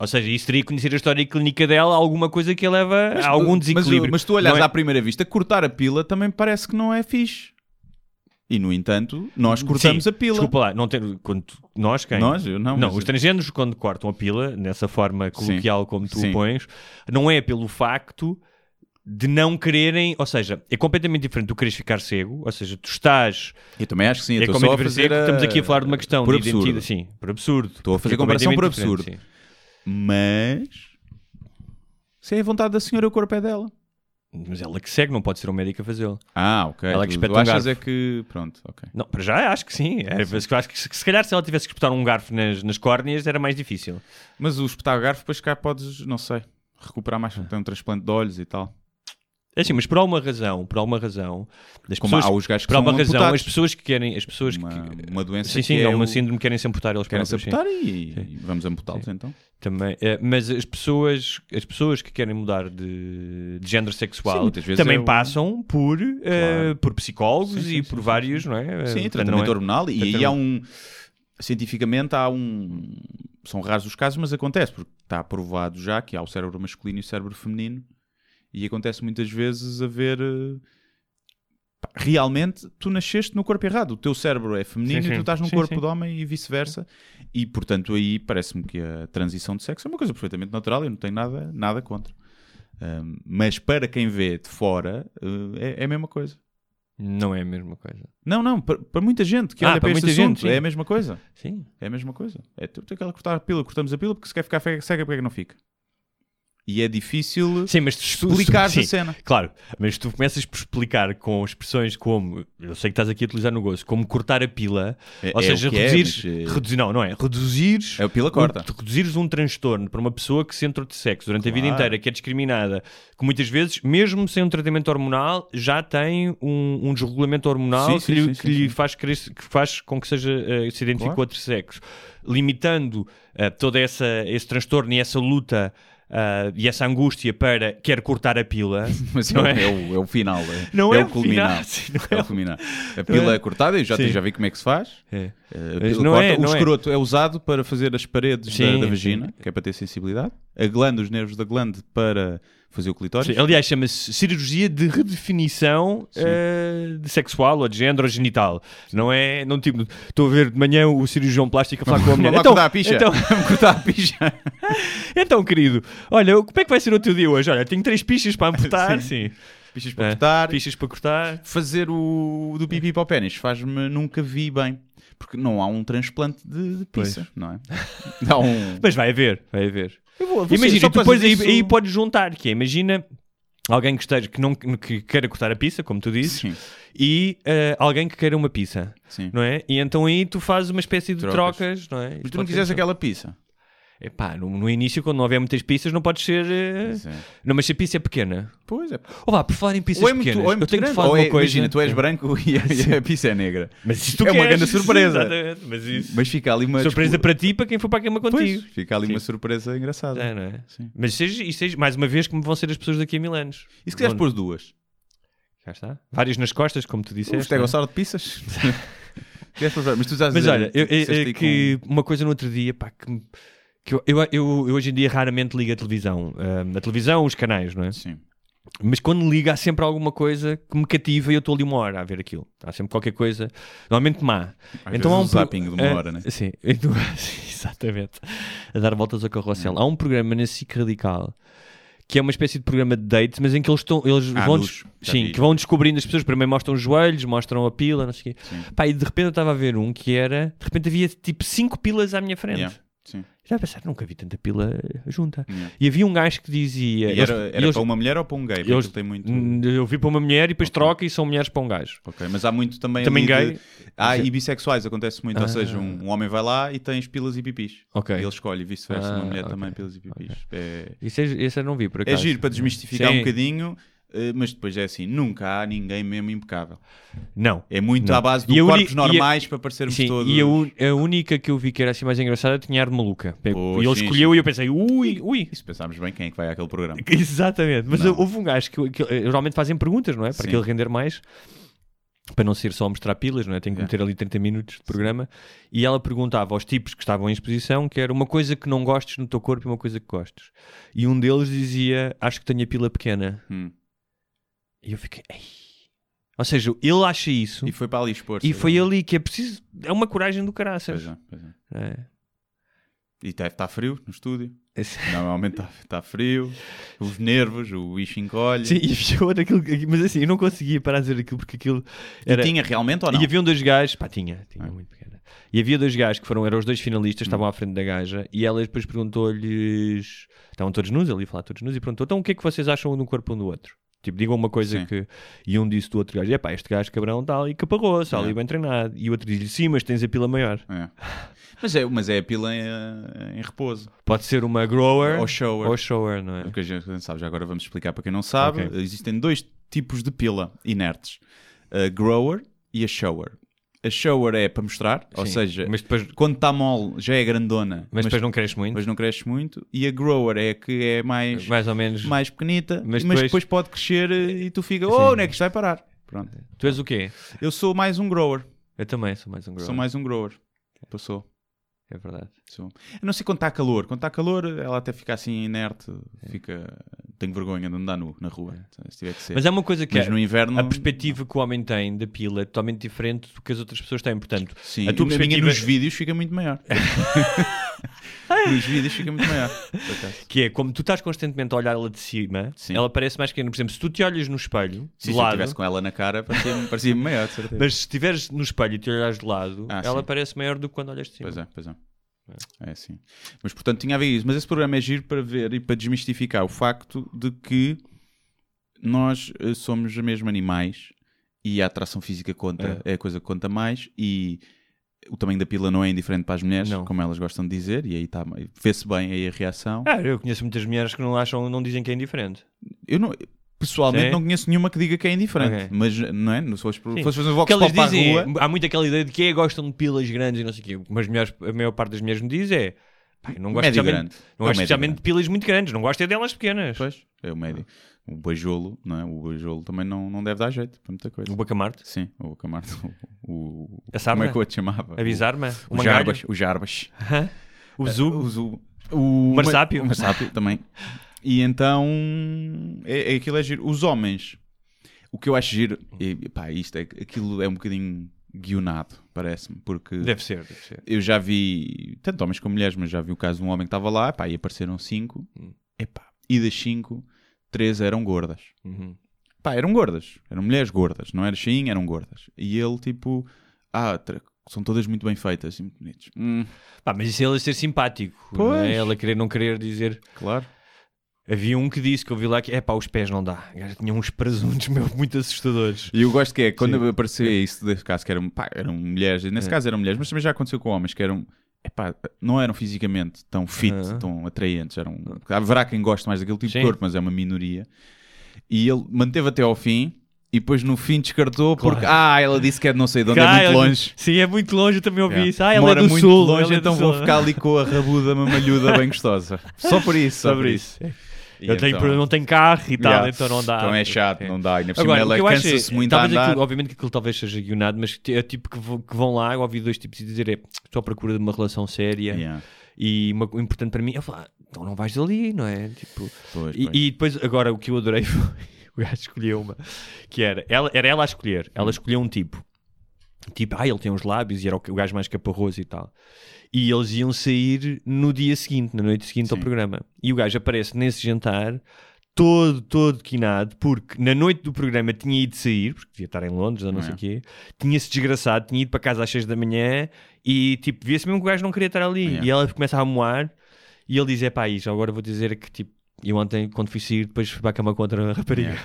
Ou seja, isso teria que conhecer a história clínica dela, alguma coisa que a leva a algum mas, desequilíbrio. mas tu olhas é- à primeira vista, cortar a pila também parece que não é fixe. E no entanto, nós cortamos Sim, a pila. Desculpa lá, não tem, quando nós quem? Nós? Eu não. Não, mas- os transgêneros quando cortam a pila, nessa forma coloquial como tu Sim. o pões, não é pelo facto de não quererem, ou seja, é completamente diferente tu queres ficar cego, ou seja, tu estás Eu também acho que sim. eu é estou só a fazer a... estamos aqui a falar de uma questão por de absurdo. identidade, sim, por absurdo. Estou a fazer É comparação por absurdo. diferente, Mas... Se é a vontade da senhora, o corpo é dela. sim. Mas ela que segue, não pode ser um médico a fazê-lo. Ah, ok. Ela que Tu- espeta tu um achas garfo. é que... Pronto, ok. Não, para já acho que sim. É, mas eu acho que se, se calhar se ela tivesse que espetar um garfo nas, nas córneas era mais difícil. Mas o espetar garfo, depois cá podes, não sei, recuperar mais, tem um transplante de olhos e tal. É assim, mas por alguma razão, por alguma razão, das Como pessoas, há os gajos que por alguma razão, amputados. as pessoas que querem, as pessoas Uma, que uma doença sim, que sim, é não, uma o- síndrome querem se amputar eles querem se sim. amputar e, e vamos amputá-los então. Também, é, mas as pessoas, as pessoas que querem mudar de, de género Sim, sexual vezes também é passam por, eh, por psicólogos Sim, sim, e sim, por sim, vários, não é? Sim, Eh, tratamento não é? hormonal e aí Tratamento- há um cientificamente há um são raros os casos, mas acontece porque está provado já que há o cérebro masculino e o cérebro feminino e acontece muitas vezes haver eh, realmente tu nasceste no corpo errado, o teu cérebro é feminino Sim, e sim. tu estás no Sim, corpo de homem e vice-versa e portanto aí parece-me que a transição de sexo é uma coisa perfeitamente natural, eu não tenho nada, nada contra. Ahm, mas para quem vê de fora eh, é, é a mesma coisa. Não é a mesma coisa. Não, não, para, para muita gente que Ah, olha para, para este muita gente, assunto sim. é a mesma coisa. Sim. É a mesma coisa. É tu tem aquela cortar a pila, cortamos a pila porque se quer ficar cega, porque é que não fica? E é difícil Sim, mas tu, explicar sim, a cena. Claro, mas tu começas por explicar com expressões como, eu sei que estás aqui a utilizar no gozo, como cortar a pila, É- ou é seja, é, reduzires, mas, eh, reduzir, não, não é, reduzires É o pila corta. um, reduzires um transtorno para uma pessoa que se entrou de sexo durante a vida Claro. inteira, que é discriminada, que muitas vezes, mesmo sem um tratamento hormonal, já tem um, um desregulamento hormonal Sim, que, sim, lhe, que lhe faz, querer, que faz com que seja, eh, se identifique Claro. com outro sexo, limitando eh, todo essa, esse transtorno e essa luta ah, e essa angústia para quer cortar a pila. Mas é, Não o, é? é o, é o final. É, Não é, é o o culminar. sim, é é o culminar. A pila é, cortada e já, Sim. já vi como é que se faz. É. Pila não corta. é- o não é. escroto é. usado para fazer as paredes da, Sim, da sim. vagina, que é para ter sensibilidade. A glande, os nervos da glande para fazer o clitóris. Sim, aliás, chama-se cirurgia de redefinição eh, de sexual ou de género ou genital. Não é. Não tipo, estou a ver de manhã o cirurgião plástico a falar com a mulher. Então, a picha. então, cortar a picha. então, querido, olha, como é que vai ser o teu dia hoje? Olha, tenho três pichas para amputar. Sim. sim. Pichas para É, cortar. Pichas para cortar. fazer o do pipi para o pênis faz-me nunca vi bem. Porque não há um transplante de, de pizza, não é? Um. Mas vai haver, vai haver. Eu vou- vou ser- Imagina, depois aí, isso- aí podes juntar, que é, imagina alguém que esteja, que não que queira cortar a pizza, como tu dizes, Sim, e eh, alguém que queira uma pizza, sim. não é? E então aí tu fazes uma espécie de Trocas. trocas, não é? Mas tu não quiseres aquela pizza. Epá, no, no início, quando não houver muitas pizzas, não podes ser. eh, Pois é. Não, mas se a pizza é pequena. Pois é. Ou vá, por falar em pizzas Ou é muito, pequenas, ou é eu muito tenho grande. que falar ou de é, uma coisa. Imagina, tu és branco e a, e a pizza é negra. Mas isso tu É uma queres, grande surpresa. exatamente, Mas isso. Mas fica ali uma. surpresa dispu- para ti, para quem for para a cama Pois, contigo. fica ali Sim. uma surpresa engraçada. É, não é? Sim. Mas seja, e seja, mais uma vez, como vão ser as pessoas daqui a mil anos. E se quiseres pôr duas? Cá está. Várias nas costas, como tu Um disseste. não é? estegossauro de pizzas? Quiseres pôr- Mas tu estás a Mas dizer- olha, eu- eu- disseste é que uma coisa no outro dia, pá, que, me- que eu, eu, eu- eu hoje em dia raramente ligo a televisão. Ah, a televisão, os canais, não é? Sim. Mas quando liga, há sempre alguma coisa que me cativa e eu estou ali uma hora a ver aquilo. Há sempre qualquer coisa, normalmente má. Às então há um um pro- zapping de uma Ah, hora, né? Sim, Então, exatamente. A dar voltas ao carrossel. Há um programa na SIC Radical que é uma espécie de programa de dates, mas em que eles estão, eles Ah, vão, Já sim, vi. que vão descobrindo as pessoas. Primeiro mostram os joelhos, mostram a pila, não sei o quê. Sim. Pá, e de repente eu estava a ver um que era, de repente havia tipo cinco pilas à minha frente. Yeah. Sim. Já pensar, nunca vi tanta pila junta. Yeah. E havia um gajo que dizia. E era, era eles- para uma mulher ou para um gay? Eles- ele tem muito. Hum, Eu vi para uma mulher e depois Ok. troca e são mulheres para um gajo. Ok, mas há muito também. Também gay? de- Ah, e bissexuais acontece muito. Ah. Ou seja, um, um homem vai lá e tens pilas e pipis. Ok. E ele escolhe, vice-versa. Ah, uma mulher ok. também pilas e pipis. É, Isso, é, isso eu não vi, por é acaso. giro para desmistificar Sim. um bocadinho, mas depois é assim: nunca há ninguém mesmo impecável. Não. É muito Não. à base de corpos e a- normais para parecermos Sim, todos. e a, a única que eu vi que era assim mais engraçada tinha ar de maluca. Pois, e ele sim, escolheu sim. e eu pensei, ui, ui. E se pensarmos bem, quem é que vai àquele programa? Exatamente. Mas Não. houve um gajo que, que, eh, geralmente fazem perguntas, não é? Para Sim. aquilo render mais. Para não ser só mostrar pilas, não é? Tem que Yeah. meter ali 30 minutos de programa. E ela perguntava aos tipos que estavam em exposição que era uma coisa que não gostes no teu corpo e uma coisa que gostes. E um deles dizia, acho que tenho a pila pequena. Hum. E eu fiquei, ei. Ou seja, ele acha isso. E foi para ali expor E foi ali que é preciso. É uma coragem do caraças. Pois é, pois é. É. E deve estar frio no estúdio. Esse- Normalmente está, frio, os nervos, o bicho encolhe. Sim, e fechou daquilo. Mas assim, eu não conseguia parar de dizer aquilo porque aquilo era. E tinha realmente ou não? E haviam dois gajos, pá, tinha, tinha Ah. muito pequena. E havia dois gajos que foram, eram os dois finalistas, Hum. estavam à frente da gaja, e ela depois perguntou-lhes, estavam todos nus, ia falar todos nus, e perguntou: então o que é que vocês acham um do corpo um do outro? Tipo, digam uma coisa Sim. que. E um disse do outro gajo: é pá, este gajo cabrão está ali caparroso, está ali É. bem treinado. E o outro diz: sim, mas tens a pila maior. É. Mas, é, mas é a pila em, em repouso. Pode ser uma grower Ou shower. ou shower, não é? O que a gente sabe, já agora vamos explicar para quem não sabe. Ok. Existem dois tipos de pila inertes: a grower e a shower. A shower é para mostrar, ou Sim, seja, mas depois, quando está mole já é grandona, mas depois não cresce muito. mas não cresce muito. E a grower é que é mais, mais ou menos. mais pequenita, Mas mas, depois- depois... pode crescer eh, e tu fica, Sim. oh, onde é que isto vai parar? Pronto. Tu és o quê? Eu sou mais um grower. Eu também sou mais um grower. Sou mais um grower. Passou. É verdade. Sou. Eu não sei quando está calor. Quando está calor, ela até fica assim inerte. Fica... Tenho vergonha de andar nu na rua. Se ser. Mas é uma coisa que Mas é- no inverno. a perspectiva que o homem tem da pila é totalmente diferente do que as outras pessoas têm. Portanto, Sim, a tua perspectiva- nos vídeos fica muito maior. nos vídeos fica muito maior. que é como tu estás constantemente a olhar ela de cima, Sim. ela parece mais pequena. Por exemplo, se tu te olhas no espelho, Se de eu lado, estivesse com ela na cara, parecia-me parecia maior, de certeza. mas se estiveres no espelho e te olhares de lado, Ah, ela sim. parece maior do que quando olhas de cima. Pois é, pois é. É assim. Mas portanto tinha a ver isso. Mas esse programa é giro para ver e para desmistificar o facto de que nós eh, somos mesmo animais e a atração física conta, é. a coisa que conta mais e o tamanho da pila não é indiferente para as mulheres, Não. como elas gostam de dizer, e aí tá, vê-se bem aí a reação. Ah, eu conheço muitas mulheres que não acham, não dizem que é indiferente. Eu não, pessoalmente Sim. não conheço nenhuma que diga que é indiferente, Ok. mas não é? Se fosse, fazer um vox pop dizem, rua, há muito aquela ideia de que é, gostam de pilas grandes e não sei o quê. Mas mulheres, a maior parte das mulheres me diz é eu não gosto especialmente, não É o gosto especialmente de pilas muito grandes, não gosto é delas pequenas. Pois, é o médio. O beijolo, não é? O beijolo também não, não deve dar jeito para muita coisa. O bacamarte, Sim, o Camargo. O, o, sarna? como é que eu te chamava? avisar-me, o, O, o Jarbas. O Jarbas. o zugo, O, Zu- o, Marsápio. O Marsápio também. E então, é, é, aquilo é giro. Os homens, o que eu acho giro, e, pá, isto é, aquilo é um bocadinho guionado, parece-me, porque deve ser, deve ser. eu já vi, tanto homens como mulheres, mas já vi o caso de um homem que estava lá, pá, e apareceram cinco, Hum. epá, e das cinco, três eram gordas. Uhum. Pá, eram gordas. Eram mulheres gordas. Não era cheinho, eram gordas. E ele, tipo... Ah, são todas muito bem feitas e muito bonitas. Hum, Pá, mas isso é ela ser simpático, não Pois. é? ela querer não querer dizer. claro. Havia um que disse que eu vi lá que é pá, os pés não dá. Gajo tinha uns presuntos meu, muito assustadores. E eu gosto que é, quando Sim. apareceu isso, desse caso, que eram, pá, eram mulheres. Nesse É. caso eram mulheres, mas também já aconteceu com homens que eram... Epá, não eram fisicamente tão fit, Aham. tão atraentes. Eram, haverá quem goste mais daquele tipo Sim. de corpo, mas é uma minoria. E ele manteve até ao fim... E depois no fim descartou Claro. porque, ah, ela disse que é de não sei de onde, Ah, é muito longe. Sim, é muito longe, eu também ouvi Yeah. isso. Ah, ela Mora é do muito sul. longe, é então vou ficar ali com a rabuda mamalhuda bem gostosa. Só por isso, só, Só por por isso. Eu tenho, então- não tenho carro e tal, Yeah. então não dá. Então é chato, não dá. Na por cima Agora, o ela é, cansa-se muito a andar. aquilo, obviamente que aquilo talvez seja guionado, mas é tipo que, vão- que vão lá, eu ouvi dois tipos e dizer é, estou à procura de uma relação séria Yeah. e uma, o importante para mim é falar, então não vais ali, não é? Tipo, Pois, e, pois. e depois, agora, o que eu adorei foi o gajo escolheu uma que era ela, era ela a escolher, ela escolheu um tipo, tipo, ah, ele tem uns lábios e era o, gajo mais caparroso e tal. E eles iam sair no dia seguinte, na noite seguinte ao Sim. programa. E o gajo aparece nesse jantar todo, todo quinado, porque na noite do programa tinha ido sair, porque devia estar em Londres ou não É. sei o quê, tinha-se desgraçado, tinha ido para casa às 6 da manhã e tipo, via-se mesmo que o gajo não queria estar ali. É. E ela começa a moar E ele diz: é pá, já agora vou dizer que tipo, eu ontem, quando fui sair, depois fui para a cama com outra rapariga.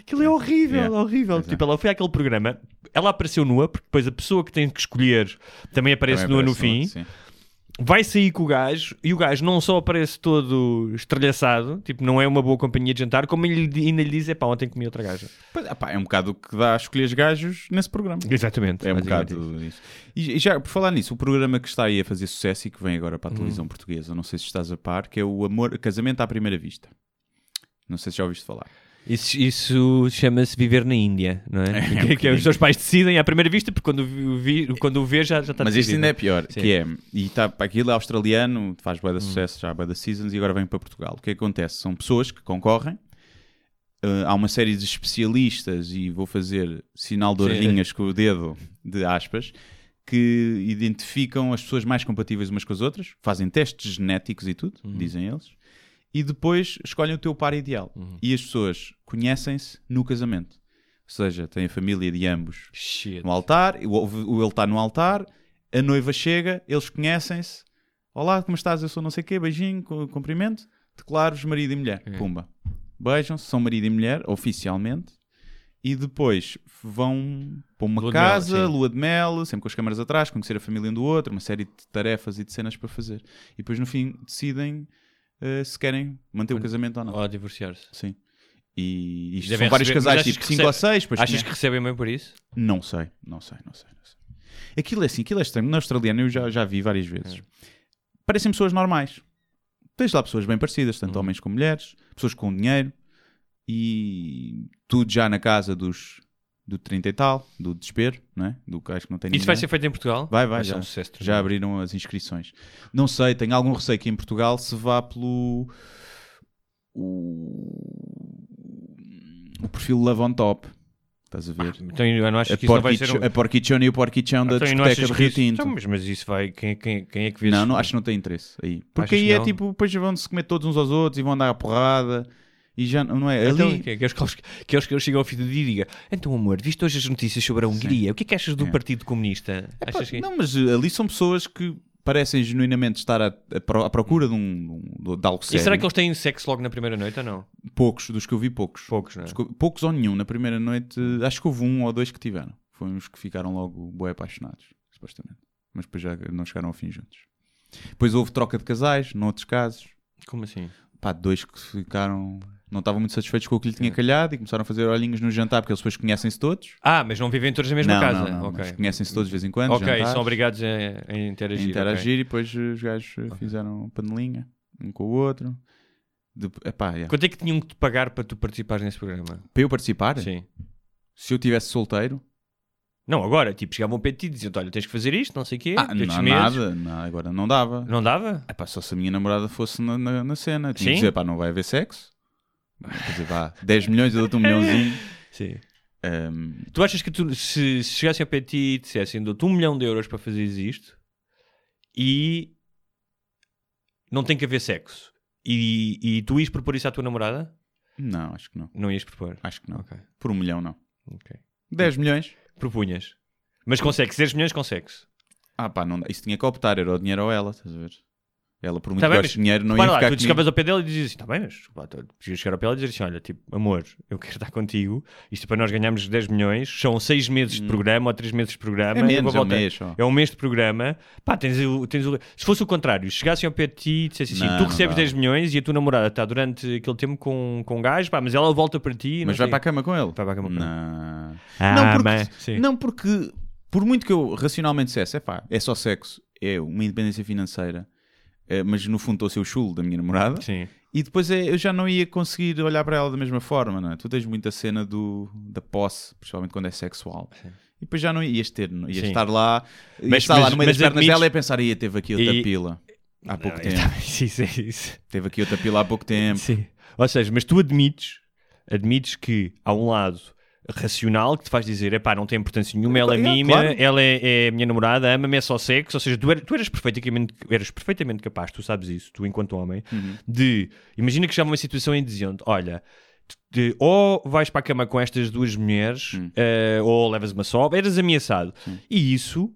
Aquilo é horrível, Yeah. horrível. Pois é. Tipo, ela foi àquele programa, ela apareceu nua, porque depois a pessoa que tem que escolher também aparece Também nua no aparece fim. sim. Vai sair com o gajo e o gajo não só aparece todo estrelhaçado, tipo, não é uma boa companhia de jantar, como ele ainda lhe diz: é pá, ontem comi outra gaja. Pois, ah pá, é um bocado o que dá a escolher os gajos nesse programa. Exatamente. É um bocado isso. E e já, por falar nisso, o programa que está aí a fazer sucesso e que vem agora para a televisão Uhum. portuguesa, não sei se estás a par, que é o Amor, Casamento à Primeira Vista. Não sei se já ouviste falar. Isso, isso chama-se viver na Índia, não é? É, um que, que os teus pais decidem à primeira vista, porque quando o, vi, quando o vê já, já está Mas este decidido. ainda é pior, Sim. que é, e está para aquilo é australiano, faz Hum. bué de sucesso, já há bué de seasons e agora vem para Portugal. O que acontece? São pessoas que concorrem, eh, há uma série de especialistas e vou fazer sinal de orelhinhas com o dedo, de aspas, que identificam as pessoas mais compatíveis umas com as outras, fazem testes genéticos e tudo, Uhum. dizem eles, e depois escolhem o teu par ideal. Uhum. E as pessoas conhecem-se no casamento. Ou seja, têm a família de ambos Shit. no altar, ele está no altar, a noiva chega, eles conhecem-se. Olá, como estás? Eu sou não sei o quê, beijinho, cu- cumprimento. Declaro-vos marido e mulher. É. Pumba. Beijam-se, são marido e mulher, oficialmente. E depois vão para uma Lua de mel, casa, sim. lua de mel, sempre com as câmaras atrás, conhecer a família um do outro, uma série de tarefas e de cenas para fazer. E depois no fim decidem eh, se querem manter o casamento ou não. Ou divorciar-se. Sim. E isto Devem são vários receber- casais, tipo que 5 ou recebe- 6. Achas que recebem bem por isso? Não sei, não sei, não sei, não sei. Aquilo é assim, aquilo é estranho. Na australiana eu já, já vi várias vezes. Parecem pessoas normais. Tens lá pessoas bem parecidas, tanto homens como mulheres, pessoas com dinheiro e tudo já na casa dos do 30 e tal, do desespero, não é? Do gajo que não tem Isso vai ninguém. ser feito em Portugal? Vai, vai, já, um sucesso já abriram as inscrições. Não sei, tenho algum receio que em Portugal se vá pelo o, o perfil Love on Top. Estás a ver? Então eu não acho a, que isso não vai ser... um- a porquichona e o porquichão da Então, discoteca de que Rio isso- Tinto. Então, mas, mas isso vai... Quem, quem, quem é que vê Não, isso? não, acho que não tem interesse aí. Porque Achas aí é não? tipo, depois vão-se comer todos uns aos outros e vão andar à porrada e já não é. Então, Ali, que, que, que, que eles que chegam ao fim do dia e digam então amor, viste hoje as notícias sobre a Hungria? O que é que achas do É. Partido Comunista? Achas que... Não, mas uh, ali são pessoas que parecem genuinamente estar à, à pro- à procura de, um, de, algo E sério. será que eles têm sexo logo na primeira noite ou não? Poucos, dos que eu vi, poucos. Poucos, não é? Poucos ou nenhum. Na primeira noite, acho que houve um ou dois que tiveram. Foram os que ficaram logo bué apaixonados, supostamente. Mas depois já não chegaram ao fim juntos. Depois houve troca de casais, noutros casos. Como assim? Pá, dois que ficaram... Não estavam muito satisfeitos com o que lhe tinha calhado e começaram a fazer olhinhos no jantar, porque eles depois conhecem-se todos. Ah, mas não vivem todos na mesma não, casa? não, não, ok. mas conhecem-se todos de vez em quando. Ok, jantares, são obrigados a, a a interagir. ok. interagir e depois os gajos eh, fizeram panelinha um com o outro. De, epá, yeah. Quanto é que tinham que te pagar para tu participares nesse programa? Para eu participar, Sim. se eu tivesse solteiro, Não, agora, tipo, chegavam para ti e diziam olha, tens que fazer isto, não sei o quê, ah, não, nada, não, agora não dava. Não dava? Epá, só se a minha namorada fosse na, na, na cena, tinha Sim? que dizer, pá, não vai haver sexo. Dizer, vá, 10 milhões, eu dou-te um milhãozinho. Sim. Ahm, Tu achas que tu, se, se chegassem ao pé ti e dissessem dou-te um milhão de euros para fazeres isto e não tem que haver sexo e, e tu ias propor isso à tua namorada? não, acho que não. Não ias propor? Acho que não. Ok. Por um milhão, não. ok. 10 milhões? Propunhas. Mas consegue, 10 milhões consegue-se. Ah, pá, não, isso tinha que optar, era o dinheiro ou ela, estás a ver? Ela, por muito Tá que bem, mas dinheiro, não ia lá, ficar tu chegavas ao pé dela e dizias assim: tá bem, mas pá, tu podias chegar ao pé dela e dizer assim: olha, tipo, amor, eu quero estar contigo. Isto é para nós ganharmos 10 milhões, são 6 meses de programa ou 3 meses de programa. É menos, é um mês. É um mês de programa. Pá, tens o, tens o... Se fosse o contrário, chegassem ao pé de ti e dissessem assim: Não, tu recebes dá. 10 milhões e a tua namorada está durante aquele tempo com, com um gajo, pá, mas ela volta para ti. Mas vai sei- para a cama com ele? Vai para a cama com ele. não. Ah, não, porque, mas- não, porque por muito que eu racionalmente dissesse, é pá, é só sexo, é uma independência financeira, mas no fundo estou a ser o chulo da minha namorada, Sim. e depois é, eu já não ia conseguir olhar para ela da mesma forma, não é? Tu tens muita cena do, da posse, principalmente quando é sexual. E depois já não ias ter, não- ias Sim. estar lá, ias Mas- estar lá mas- no meio das pernas dela e pensar, ia, teve aqui outra E- pila há pouco Não, tempo. Isso, isso, isso. Teve aqui outra pila há pouco tempo. Sim. Ou seja, mas tu admites, admites que há um lado racional que te faz dizer, epá, não tem importância nenhuma, ela é É, mima, claro. ela é, é minha namorada, ama-me, é só sexo, ou seja, tu, er- tu eras, perfeitamente, eras perfeitamente capaz, tu sabes isso, tu enquanto homem, Uhum. de, imagina que chegava uma situação em diziam-te, olha, de, ou vais para a cama com estas duas mulheres, eh, ou levas uma só, eras ameaçado. E isso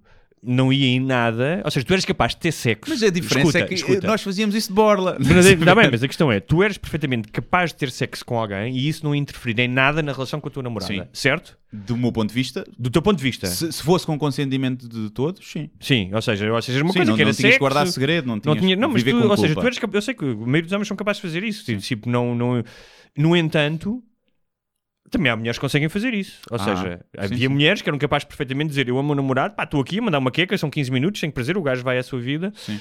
não ia em nada. Ou seja, tu eras capaz de ter sexo. Mas a diferença Escuta, é que escuta. nós fazíamos isso de borla. Mas, bem, mas a questão é, tu eras perfeitamente capaz de ter sexo com alguém e isso não interferir em nada na relação com a tua namorada, Sim. certo? Do meu ponto de vista, Do teu ponto de vista. se, se fosse com consentimento de todos, sim. Sim, ou seja, ou seja, uma Sim, coisa não, que era não tinhas sexo, que guardar segredo, não não tinhas tinha, não, mas tu, ou seja, culpa. tu eres, cap- eu sei que a maioria dos homens são capazes de fazer isso. Tipo, não, não, no entanto, também há mulheres que conseguem fazer isso. Ou Ah, seja, havia sim. mulheres que eram capazes de perfeitamente dizer: Eu amo o namorado, pá, estou aqui a mandar uma queca, são 15 minutos, sem prazer, o gajo vai à sua vida. Sim.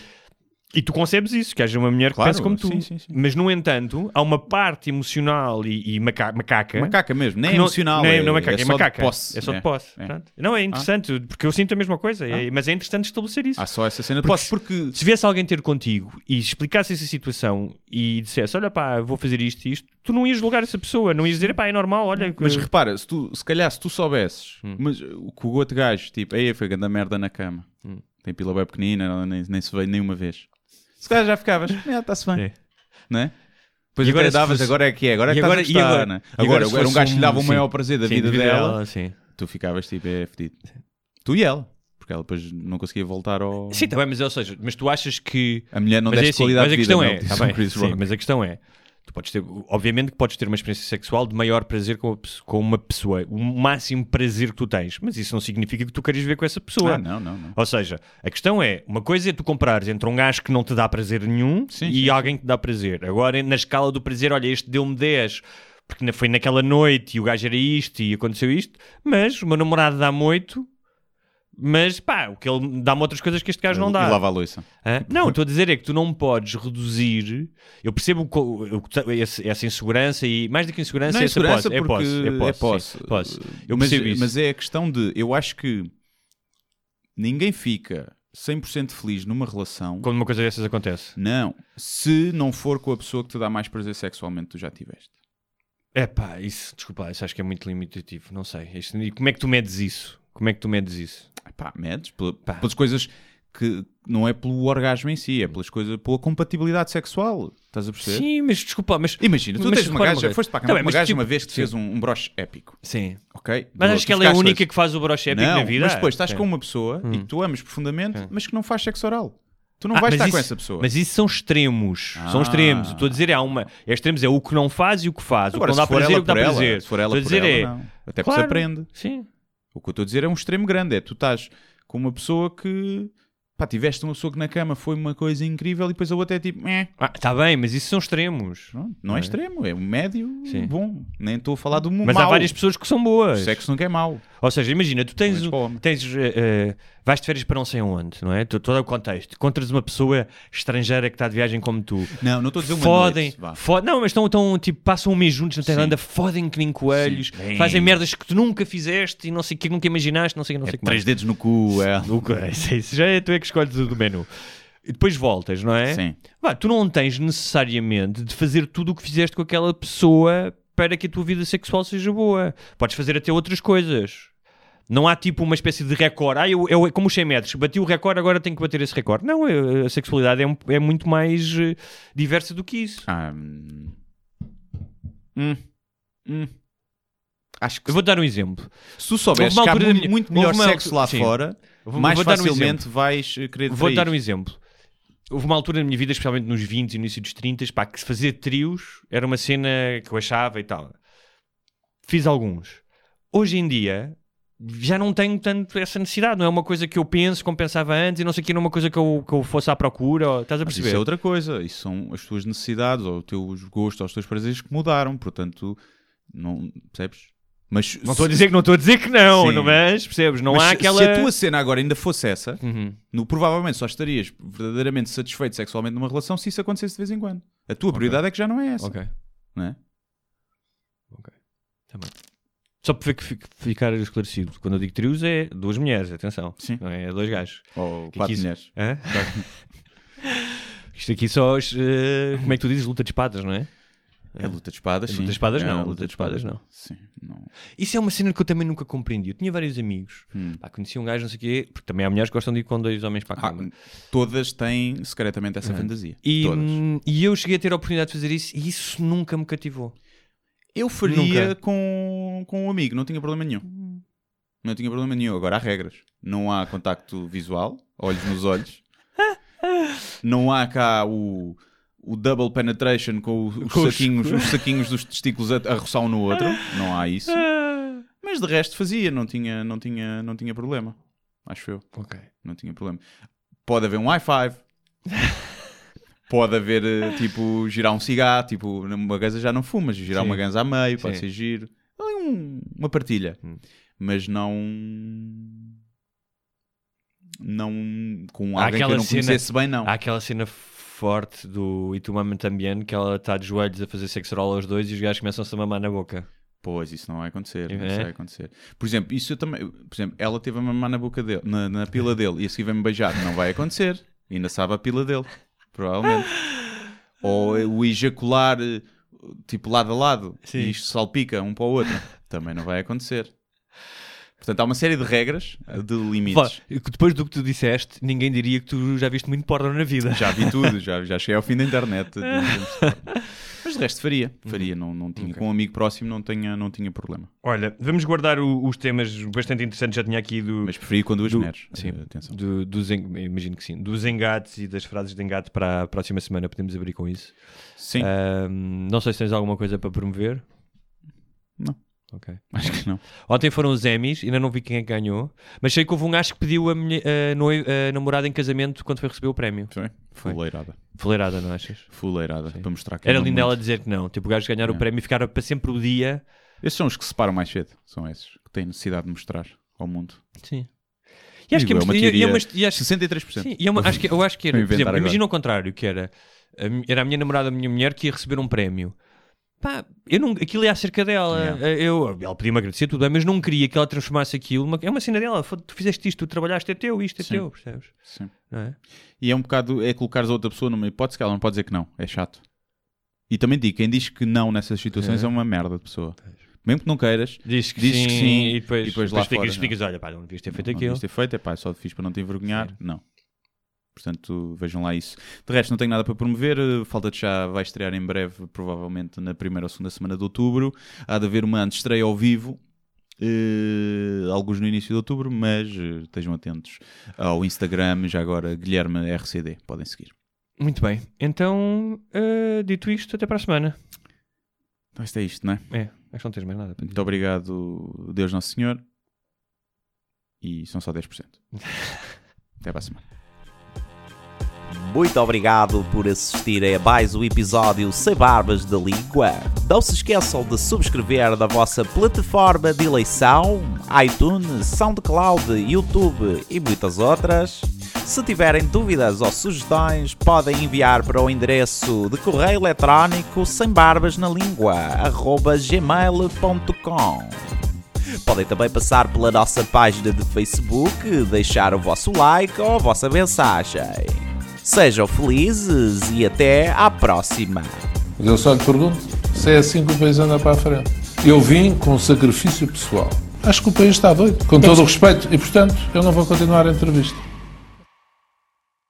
E tu concebes isso, que haja uma mulher que Claro, pense como tu. sim, sim, sim. Mas, no entanto, há uma parte emocional e, e maca- macaca. Macaca mesmo, nem é não- emocional. Não é, é, não é macaca, é, só de macaca. posse. É só de É, posse. é. Não, é interessante, porque eu sinto a mesma coisa. é- mas é interessante estabelecer isso. Há só essa cena de Porque posse, porque Se viesse alguém ter contigo e explicasse essa situação e dissesse: Olha pá, vou fazer isto e isto, tu não ias julgar essa pessoa, não ias dizer: Pá, é normal, olha. que- Mas repara, se, tu, se calhar se tu soubesses, Hum. mas o que o outro gajo, tipo, aí foi grande merda na cama, Hum. tem pila bem pequenina, nem, nem se veio nenhuma vez. Se calhar já ficavas, é, está-se bem, É. não é? Depois E agora davas, fosse- agora é que é, agora é que agora- estás a e gostar, agora- né? agora Agora, um gajo que lhe dava o um- maior sim. prazer da Sim, vida de dela, sim. tu ficavas tipo, é fedido. Tu e ela, porque ela depois não conseguia voltar ao... Sim, tá bem, mas, ou seja, mas tu achas que. A mulher não mas é deste assim, qualidade mas a de vida, questão não, é, disse tá o bem, sim, mas a questão é, tu podes ter, obviamente que podes ter uma experiência sexual de maior prazer com, a com uma pessoa, o máximo prazer que tu tens, mas isso não significa que tu queres ver com essa pessoa. Ah, não, não, não. Ou seja, a questão é, uma coisa é tu comprares entre um gajo que não te dá prazer nenhum Sim, e sim, alguém que te dá prazer. Agora, na escala do prazer, olha, este deu-me 10, porque foi naquela noite e o gajo era isto e aconteceu isto, mas o meu namorado dá-me 8, mas pá, o que ele dá-me outras coisas que este gajo não dá. E lava a louça. Hã? Não, estou a dizer é que tu não podes reduzir. Eu percebo essa insegurança e mais do que insegurança, Não é essa segurança posse. É porque posse, é posse, posse. sim, posse. Eu mas, percebo isso. mas é a questão de, eu acho que ninguém fica 100% feliz numa relação, Quando uma coisa dessas acontece. não, se não for com a pessoa que te dá mais prazer sexualmente que tu já tiveste. É pá, isso, desculpa, isso acho que é muito limitativo. Não sei. Isto- e como é que tu medes isso? Como é que tu medes isso? Pá, medes pela- pelas coisas que não é pelo orgasmo em si, é pelas coisas, pela compatibilidade sexual. Estás a perceber? Sim, mas desculpa, mas. Imagina, tu Mas tens uma uma gaja, coisa. foste para a Tá cama com uma mas gaja tipo- uma vez que sim. fez um, um broche épico, Sim. ok? Mas acho que ela é a única que faz o broche épico não, na vida. mas depois estás Sim. com uma pessoa e Hum. que tu amas profundamente, Sim. mas que não faz sexo oral. Tu não Ah, vais estar com isso- essa pessoa. Mas isso são extremos. São Ah. extremos. Eu Estou a dizer, é, há uma, é extremos, é o que não faz e o que faz. Agora, o que não dá prazer e o que dá ela, prazer. se for ela Estou a dizer ela, é. não. Até porque Claro. se aprende. Sim. O que eu estou a dizer é um extremo grande. É tu estás com uma pessoa que pá, tiveste uma pessoa que na cama foi uma coisa incrível e depois a outra é tipo, eh. Ah, tá bem, mas isso são extremos. Pronto, não é extremo, é um médio Sim. bom. Nem estou a falar do mundo Mas mau. há várias pessoas que são boas. O sexo nunca é mau. Ou seja, imagina, tu tens, tens eh, eh, vais de férias para não sei onde, não é? Todo o contexto. Encontras uma pessoa estrangeira que está de viagem como tu. Não, não estou a dizer uma Fodem, noite, vá. fo- não, mas estão, estão tipo, passam um mês juntos na Tailândia, fodem que nem coelhos, Sim, fazem merdas que tu nunca fizeste e não sei o que nunca imaginaste, não sei não sei o que mais. Três dedos no cu, é. O que- isso, isso já é tu é que escolhes o do menu. E depois voltas, não é? Sim. Tu não tens necessariamente de fazer tudo o que fizeste com aquela pessoa para que a tua vida sexual seja boa. Podes fazer até outras coisas. Não há tipo uma espécie de recorde. Ah, eu, eu como os 100 metros, bati o recorde, agora tenho que bater esse recorde. Não, a, sexualidade é, um- é muito mais eh, diversa do que isso. Ah, hum. Hum. Hum. Acho que Eu vou dar um exemplo. se tu souberes que há muito, minha- muito melhor uma sexo lá sim. fora, Vou- mais vou um facilmente exemplo. vais eh, querer Vou trair. dar um exemplo. Houve uma altura na minha vida, especialmente nos 20 e início dos 30, pá, que se fazer trios era uma cena que eu achava e tal. Fiz alguns. Hoje em dia já não tenho tanto essa necessidade. Não é uma coisa que eu penso como pensava antes e não sei que, não é uma coisa que eu, que eu fosse à procura. ou- estás a Mas perceber? isso é outra coisa. Isso são as tuas necessidades, ou os teus gostos, ou os teus prazeres que mudaram. Portanto, não percebes? Mas Não estou a dizer que não estou a dizer que não, Sim. não mas percebes? Não mas há se- aquela. Se a tua cena agora ainda fosse essa, Uhum. no, provavelmente só estarias verdadeiramente satisfeito sexualmente numa relação se isso acontecesse de vez em quando. A tua prioridade é que já não é essa. Ok. Não é? Tá bem. Só para fi- ficar esclarecido, quando eu digo trios é duas mulheres, atenção. Sim. Não é dois gajos. Ou Que quatro mulheres. Hã? Isto aqui só, eh, como é que tu dizes, luta de espadas, não é? É luta de espadas, É sim. luta de espadas É não, a luta de espadas não. Sim, não. Isso é uma cena que eu também nunca compreendi. Eu tinha vários amigos, Hum. pá, conheci um gajo, não sei o quê, porque também há mulheres que gostam de ir com dois homens para a Ah, cama. todas têm secretamente essa fantasia. e, Todas. hum, e eu cheguei a ter a oportunidade de fazer isso e isso nunca me cativou. Eu faria Nunca. com, com um amigo, não tinha problema nenhum. Não tinha problema nenhum. Agora há regras. Não há contacto visual, olhos nos olhos. Não há cá o, o double penetration com, o- os, Com os- saquinhos, os saquinhos dos testículos a, a roçar um no outro. Não há isso. Mas de resto fazia, não tinha, não tinha, não tinha problema. Acho eu. Ok. Não tinha problema. Pode haver um i5. Pode haver, eh, tipo, girar um cigarro. Tipo, uma ganza já não fumas. Girar Sim. uma ganza a meio, pode Sim. ser giro. Ali um- uma partilha. Hum. Mas não... Não com Há alguém que eu não cena- conhecesse bem, não. Há aquela cena forte do E tu mama também que ela está de joelhos a fazer sexo oral aos dois e os gajos começam-se a mamar na boca. Pois, isso não vai acontecer. É? Isso vai acontecer. Por exemplo, isso eu também. Por exemplo, ela teve a mamar na boca dele, na, na pila dele, e a seguir vai-me beijar. Não vai acontecer. Ainda sabe a pila dele. Provavelmente. Ou o ejacular, eh, tipo, lado a lado, Sim. e isto salpica um para o outro. Também não vai acontecer. Portanto, há uma série de regras, eh, de Vá, limites. Depois do que tu disseste, ninguém diria que tu já viste muito porno na vida. Já vi tudo, já, já cheguei ao fim da internet. Mas de resto faria. Faria. Não, não tinha, Com um amigo próximo não tinha, não tinha problema. Olha, vamos guardar o- os temas bastante interessantes. Já tinha aqui do, Mas preferia com duas Do- mulheres. sim. Eh, Atenção. do- dos, en- imagino que sim, dos engates e das frases de engate para a próxima semana. Podemos abrir com isso. Sim, Ahm, não sei se tens alguma coisa para promover. Não. Ok. acho que não. Ontem foram os Emmys, ainda não vi quem é ganhou, mas sei que houve um gajo que pediu a, mulher- a noi- a namorada em casamento quando foi receber o prémio. Foi? Foi. Fuleirada. Fuleirada, não achas? Fuleirada. Para mostrar que Era lindo ela dizer que não. Tipo, o gajo ganhar o É. prémio e ficar para sempre o dia. Esses são os que se separam mais cedo. São esses que têm necessidade de mostrar ao mundo. Sim. E acho que é uma teoria- e é uma- e acho- 63%. Sim, e é uma- acho que, eu acho que era, por exemplo, imagina o contrário, que era, era a minha namorada, a minha mulher, que ia receber um prémio. Pá, eu não, aquilo é acerca dela. Yeah. Eu, ela podia-me agradecer tudo, bem, mas não queria que ela transformasse aquilo. numa- é uma cena dela. Tu fizeste isto, tu trabalhaste, é teu, isto é Sim. teu, percebes? Sim. Não é? E é um bocado, é colocares a outra pessoa numa hipótese que ela não pode dizer que não. É chato. E também digo, quem diz que não nessas situações É. é, uma merda de pessoa. Mesmo que não queiras, Diz que, Dizes sim, que sim, e depois, e depois lá ficas, fora, ficas, olha, pá, não devias ter feito não aquilo. devias ter feito, é pá, só fiz para não te envergonhar. Sim. Não. Portanto, vejam lá isso. De resto, não tenho nada para promover. Falta de Chá vai estrear em breve, provavelmente na primeira ou segunda semana de outubro. Há de haver uma estreia ao vivo, eh, alguns no início de outubro, mas eh, estejam atentos ao Instagram, já agora Guilherme RCD. Podem seguir. Muito bem. Então, eh, dito isto, até para a semana. Então, isto é isto, não é? É, acho que não tens mais nada. Muito obrigado, Deus Nosso Senhor. E são só 10%. Até para a semana. Muito obrigado por assistir a mais um episódio Sem Barbas da Língua. Não se esqueçam de subscrever na vossa plataforma de eleição, iTunes, SoundCloud, YouTube e muitas outras. Se tiverem dúvidas ou sugestões, podem enviar para o endereço de correio eletrónico sem barbas na língua, gmail.com. Podem também passar pela nossa página de Facebook, deixar o vosso like ou a vossa mensagem. Sejam felizes e até à próxima! Mas eu só lhe pergunto se é assim que o país anda para a frente. Eu vim com sacrifício pessoal. Acho que o país está doido, com todo o respeito, e portanto eu não vou continuar a entrevista.